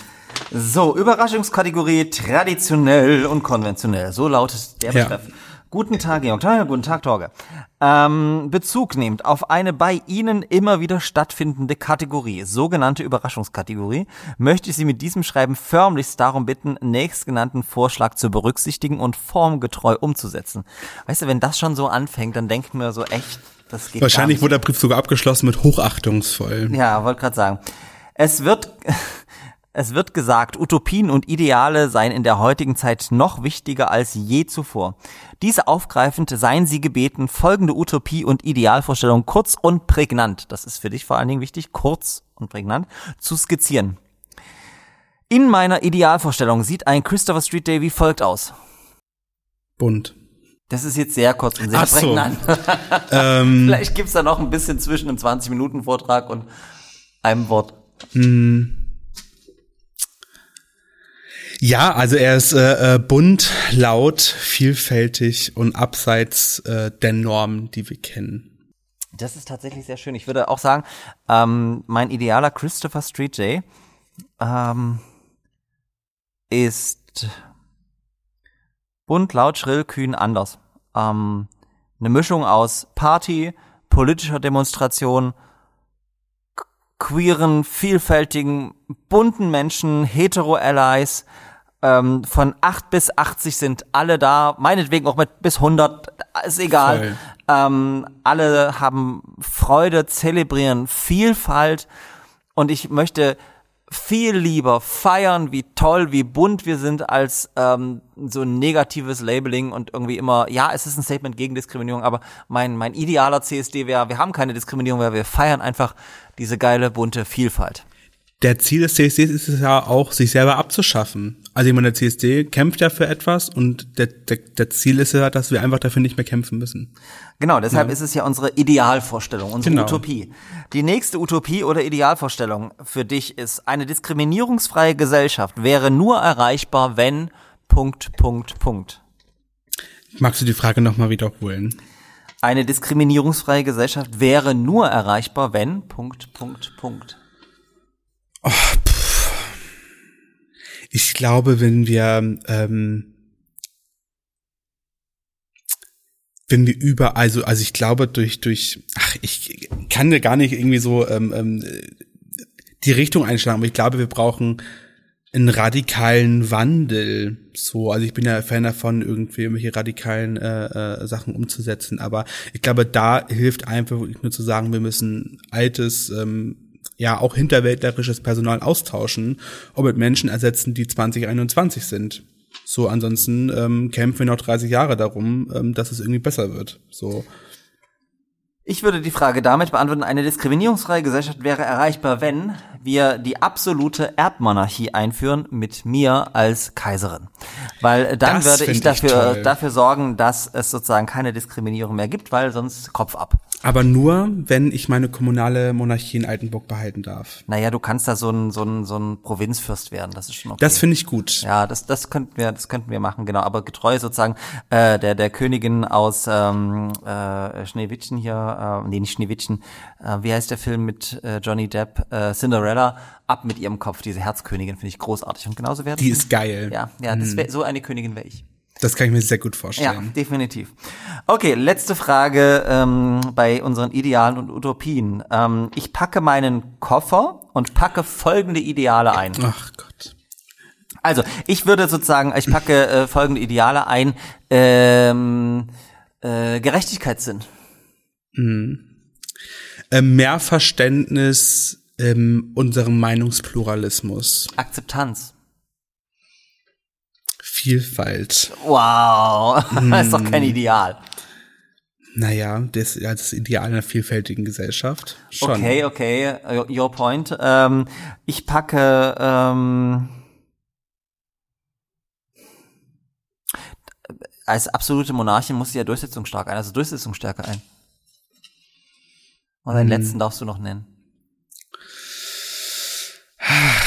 so Überraschungskategorie traditionell und konventionell. So lautet der Ja. Betreff. Guten Tag, Georg. Ja, guten Tag, Torge. Ähm, Bezug nehmt auf eine bei Ihnen immer wieder stattfindende Kategorie, sogenannte Überraschungskategorie, möchte ich Sie mit diesem Schreiben förmlichst darum bitten, nächstgenannten Vorschlag zu berücksichtigen und formgetreu umzusetzen. Weißt du, wenn das schon so anfängt, dann denkt mir so echt, das geht gar Wahrscheinlich wurde der Brief sogar abgeschlossen mit hochachtungsvoll. Ja, wollte gerade sagen. Es wird, es wird gesagt, Utopien und Ideale seien in der heutigen Zeit noch wichtiger als je zuvor. Diese aufgreifend seien Sie gebeten, folgende Utopie und Idealvorstellung kurz und prägnant, das ist für dich vor allen Dingen wichtig, kurz und prägnant, zu skizzieren. In meiner Idealvorstellung sieht ein Christopher Street Day wie folgt aus. Bunt. Das ist jetzt sehr kurz und sehr Ach so. prägnant. Ähm, Vielleicht gibt's da noch ein bisschen zwischen einem 20-Minuten-Vortrag und einem Wort. Ja, also er ist äh, äh, bunt, laut, vielfältig und abseits äh, der Normen, die wir kennen. Das ist tatsächlich sehr schön. Ich würde auch sagen, ähm, mein idealer Christopher Street Day ähm, ist bunt, laut, schrill, kühn, anders. Ähm, eine Mischung aus Party, politischer Demonstration, queeren, vielfältigen, bunten Menschen, hetero-Allies, ähm, von 8 bis 80 sind alle da, meinetwegen auch mit bis 100, ist egal. Ähm, alle haben Freude, zelebrieren Vielfalt und ich möchte viel lieber feiern, wie toll, wie bunt wir sind, als ähm, so ein negatives Labeling und irgendwie immer, ja, es ist ein Statement gegen Diskriminierung, aber mein, mein idealer CSD wäre, wir haben keine Diskriminierung, weil wir feiern einfach diese geile, bunte Vielfalt. Der Ziel des CSDs ist es ja auch, sich selber abzuschaffen. Also ich meine, der CSD kämpft ja für etwas und der, der, der Ziel ist ja, dass wir einfach dafür nicht mehr kämpfen müssen. Genau, deshalb ist es ja unsere Idealvorstellung, unsere Genau. Utopie. Die nächste Utopie oder Idealvorstellung für dich ist, eine diskriminierungsfreie Gesellschaft wäre nur erreichbar, wenn Punkt, Punkt, Punkt. Magst du die Frage nochmal wiederholen? Eine diskriminierungsfreie Gesellschaft wäre nur erreichbar, wenn Punkt, Punkt, Punkt. Ich glaube, wenn wir, ähm, wenn wir über, also, also ich glaube durch, durch, ach, ich kann dir gar nicht irgendwie so ähm, ähm, die Richtung einschlagen, aber ich glaube, wir brauchen einen radikalen Wandel. So, also ich bin ja Fan davon, irgendwie irgendwelche radikalen äh, äh, Sachen umzusetzen, aber ich glaube, da hilft einfach nur zu sagen, wir müssen altes, ähm, ja auch hinterwäldlerisches Personal austauschen und mit Menschen ersetzen, die 2021 sind. So, ansonsten ähm, kämpfen wir noch 30 Jahre darum, ähm, dass es irgendwie besser wird. So. Ich würde die Frage damit beantworten, eine diskriminierungsfreie Gesellschaft wäre erreichbar, wenn wir die absolute Erbmonarchie einführen mit mir als Kaiserin. Weil dann Das würde ich ich dafür, toll. dafür sorgen, dass es sozusagen keine Diskriminierung mehr gibt, weil sonst Kopf ab. Aber nur, wenn ich meine kommunale Monarchie in Altenburg behalten darf. Naja, du kannst da so ein, so ein, so ein Provinzfürst werden, das ist schon okay. Das finde ich gut. Ja, das, das könnten wir, das könnten wir machen, genau. Aber getreu sozusagen äh, der der Königin aus ähm, äh, Schneewittchen hier, äh, nee nicht Schneewittchen, äh, wie heißt der Film mit äh, Johnny Depp, äh, Cinderella, ab mit ihrem Kopf. Diese Herzkönigin finde ich großartig und genauso wäre Die ist geil. Ja, ja, das wär, so eine Königin wäre ich. Das kann ich mir sehr gut Ja, vorstellen. definitiv. Okay, letzte Frage ähm, bei unseren Idealen und Utopien. Ähm, ich packe meinen Koffer und packe folgende Ideale ein. Ach Gott. Also, ich würde sozusagen, ich packe äh, folgende Ideale ein. Ähm, äh, Gerechtigkeitssinn. Äh, mehr Verständnis in unserem Meinungspluralismus. Akzeptanz. Vielfalt. Wow, das ist doch kein Ideal. Naja, das, ja, das Ideal einer vielfältigen Gesellschaft. Schon. Okay, okay, your- point. Ähm, ich packe ähm, als absolute Monarchin muss sie ja durchsetzungsstark ein, also Durchsetzungsstärke ein. Und den letzten darfst du noch nennen.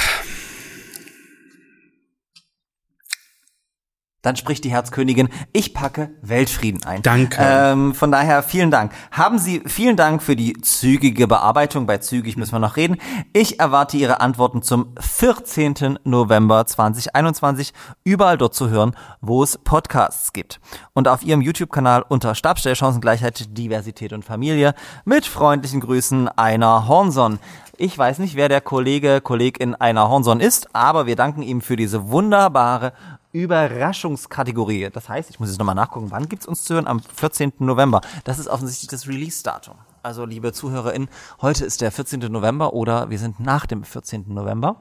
Dann spricht die Herzkönigin, ich packe Weltfrieden ein. Danke. Ähm, von daher vielen Dank. Haben Sie vielen Dank für die zügige Bearbeitung. Bei zügig müssen wir noch reden. Ich erwarte Ihre Antworten zum 14. November 2021 überall dort zu hören, wo es Podcasts gibt. Und auf Ihrem YouTube-Kanal unter Stabstelle Chancengleichheit, Diversität und Familie mit freundlichen Grüßen Einer Hornson. Ich weiß nicht, wer der Kollege, Kollegin Einer Hornson ist, aber wir danken ihm für diese wunderbare Überraschungskategorie. Das heißt, ich muss jetzt nochmal nachgucken, wann gibt's uns zu hören? Am 14. November. Das ist offensichtlich das Release-Datum. Also, liebe ZuhörerInnen, heute ist der 14. November oder wir sind nach dem 14. November.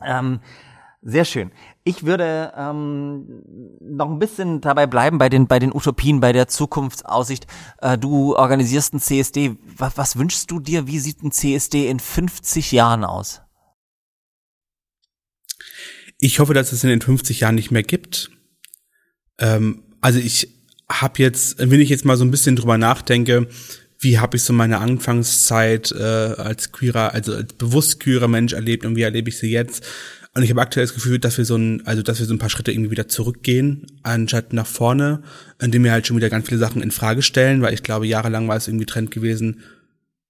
Ähm, sehr schön. Ich würde ähm, noch ein bisschen dabei bleiben bei den bei den Utopien, bei der Zukunftsaussicht. Äh, du organisierst ein CSD. Was, was wünschst du dir? Wie sieht ein CSD in 50 Jahren aus? Ich hoffe, dass es in den 50 Jahren nicht mehr gibt. Ähm, also ich habe jetzt, wenn ich jetzt mal so ein bisschen drüber nachdenke, wie habe ich so meine Anfangszeit äh, als queerer, also als bewusst queerer Mensch erlebt und wie erlebe ich sie jetzt? Und ich habe aktuell das Gefühl, dass wir so ein, also dass wir so ein paar Schritte irgendwie wieder zurückgehen, anstatt nach vorne, indem wir halt schon wieder ganz viele Sachen in Frage stellen, weil ich glaube, jahrelang war es irgendwie Trend gewesen,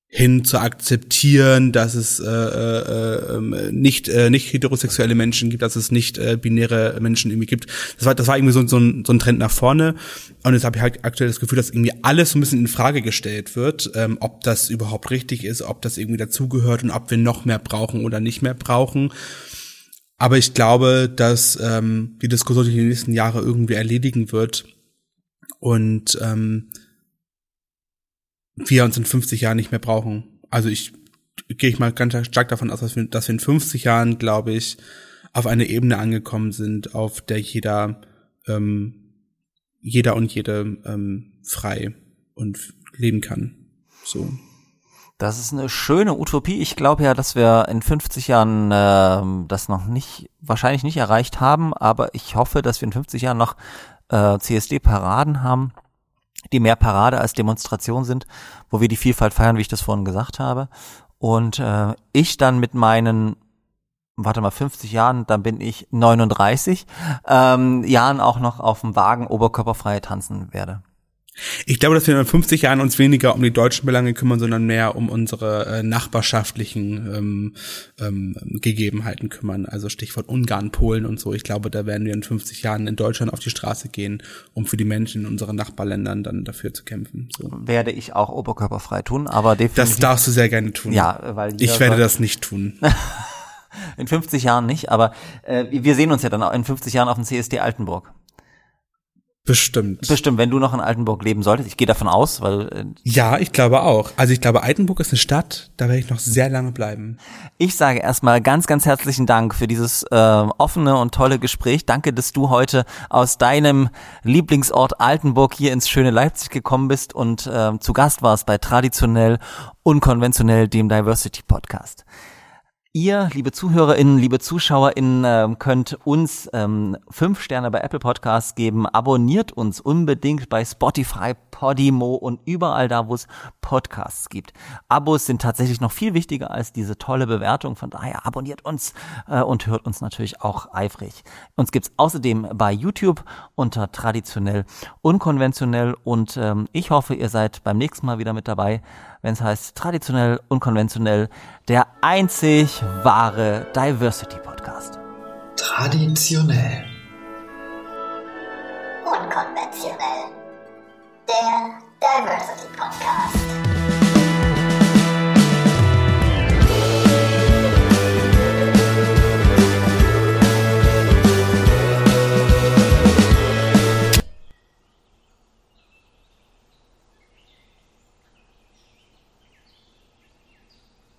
hin zu akzeptieren, dass es äh, äh, äh, nicht äh, nicht heterosexuelle Menschen gibt, dass es nicht äh, binäre Menschen irgendwie gibt. Das war das war irgendwie so, so, ein, so ein Trend nach vorne und jetzt habe ich halt aktuell das Gefühl, dass irgendwie alles so ein bisschen in Frage gestellt wird, ähm, ob das überhaupt richtig ist, ob das irgendwie dazugehört und ob wir noch mehr brauchen oder nicht mehr brauchen. Aber ich glaube, dass ähm, die Diskussion sich den nächsten Jahren irgendwie erledigen wird und ähm, wir uns in 50 Jahren nicht mehr brauchen. Also ich gehe ich mal ganz stark davon aus, dass wir, dass wir in 50 Jahren, glaube ich, auf eine Ebene angekommen sind, auf der jeder, ähm, jeder und jede ähm, frei und leben kann. So. Das ist eine schöne Utopie. Ich glaube ja, dass wir in 50 Jahren ähm, das noch nicht, wahrscheinlich nicht erreicht haben, aber ich hoffe, dass wir in 50 Jahren noch äh, CSD-Paraden haben, die mehr Parade als Demonstration sind, wo wir die Vielfalt feiern, wie ich das vorhin gesagt habe. Und äh, ich dann mit meinen, warte mal, 50 Jahren, dann bin ich 39, ähm, Jahren auch noch auf dem Wagen oberkörperfrei tanzen werde. Ich glaube, dass wir in 50 Jahren uns weniger um die deutschen Belange kümmern, sondern mehr um unsere äh, nachbarschaftlichen ähm, ähm, Gegebenheiten kümmern. Also Stichwort Ungarn, Polen und so. Ich glaube, da werden wir in 50 Jahren in Deutschland auf die Straße gehen, um für die Menschen in unseren Nachbarländern dann dafür zu kämpfen. So. Werde ich auch oberkörperfrei tun, aber definitiv. Das darfst du sehr gerne tun. Ja, weil ich werde das nicht tun. In 50 Jahren nicht, aber äh, wir sehen uns ja dann auch in 50 Jahren auf dem CSD Altenburg. Bestimmt. Bestimmt, wenn du noch in Altenburg leben solltest. Ich gehe davon aus, weil äh, Ja, ich glaube auch. Also ich glaube, Altenburg ist eine Stadt, da werde ich noch sehr lange bleiben. ich sage erstmal ganz, ganz herzlichen Dank für dieses äh, offene und tolle Gespräch. Danke, dass du heute aus deinem Lieblingsort Altenburg hier ins schöne Leipzig gekommen bist und äh, zu Gast warst bei Traditionell Unkonventionell, dem Diversity Podcast. Ihr, liebe ZuhörerInnen, liebe ZuschauerInnen, ähm, könnt uns ähm, fünf Sterne bei Apple Podcasts geben. Abonniert uns unbedingt bei Spotify, Podimo und überall da, wo es Podcasts gibt. Abos sind tatsächlich noch viel wichtiger als diese tolle Bewertung. Von daher abonniert uns äh, und hört uns natürlich auch eifrig. Uns gibt's außerdem bei YouTube unter traditionell unkonventionell und ähm, ich hoffe, ihr seid beim nächsten Mal wieder mit dabei wenn es heißt traditionell, unkonventionell, der einzig wahre Diversity Podcast. Traditionell. Unkonventionell. Der Diversity Podcast.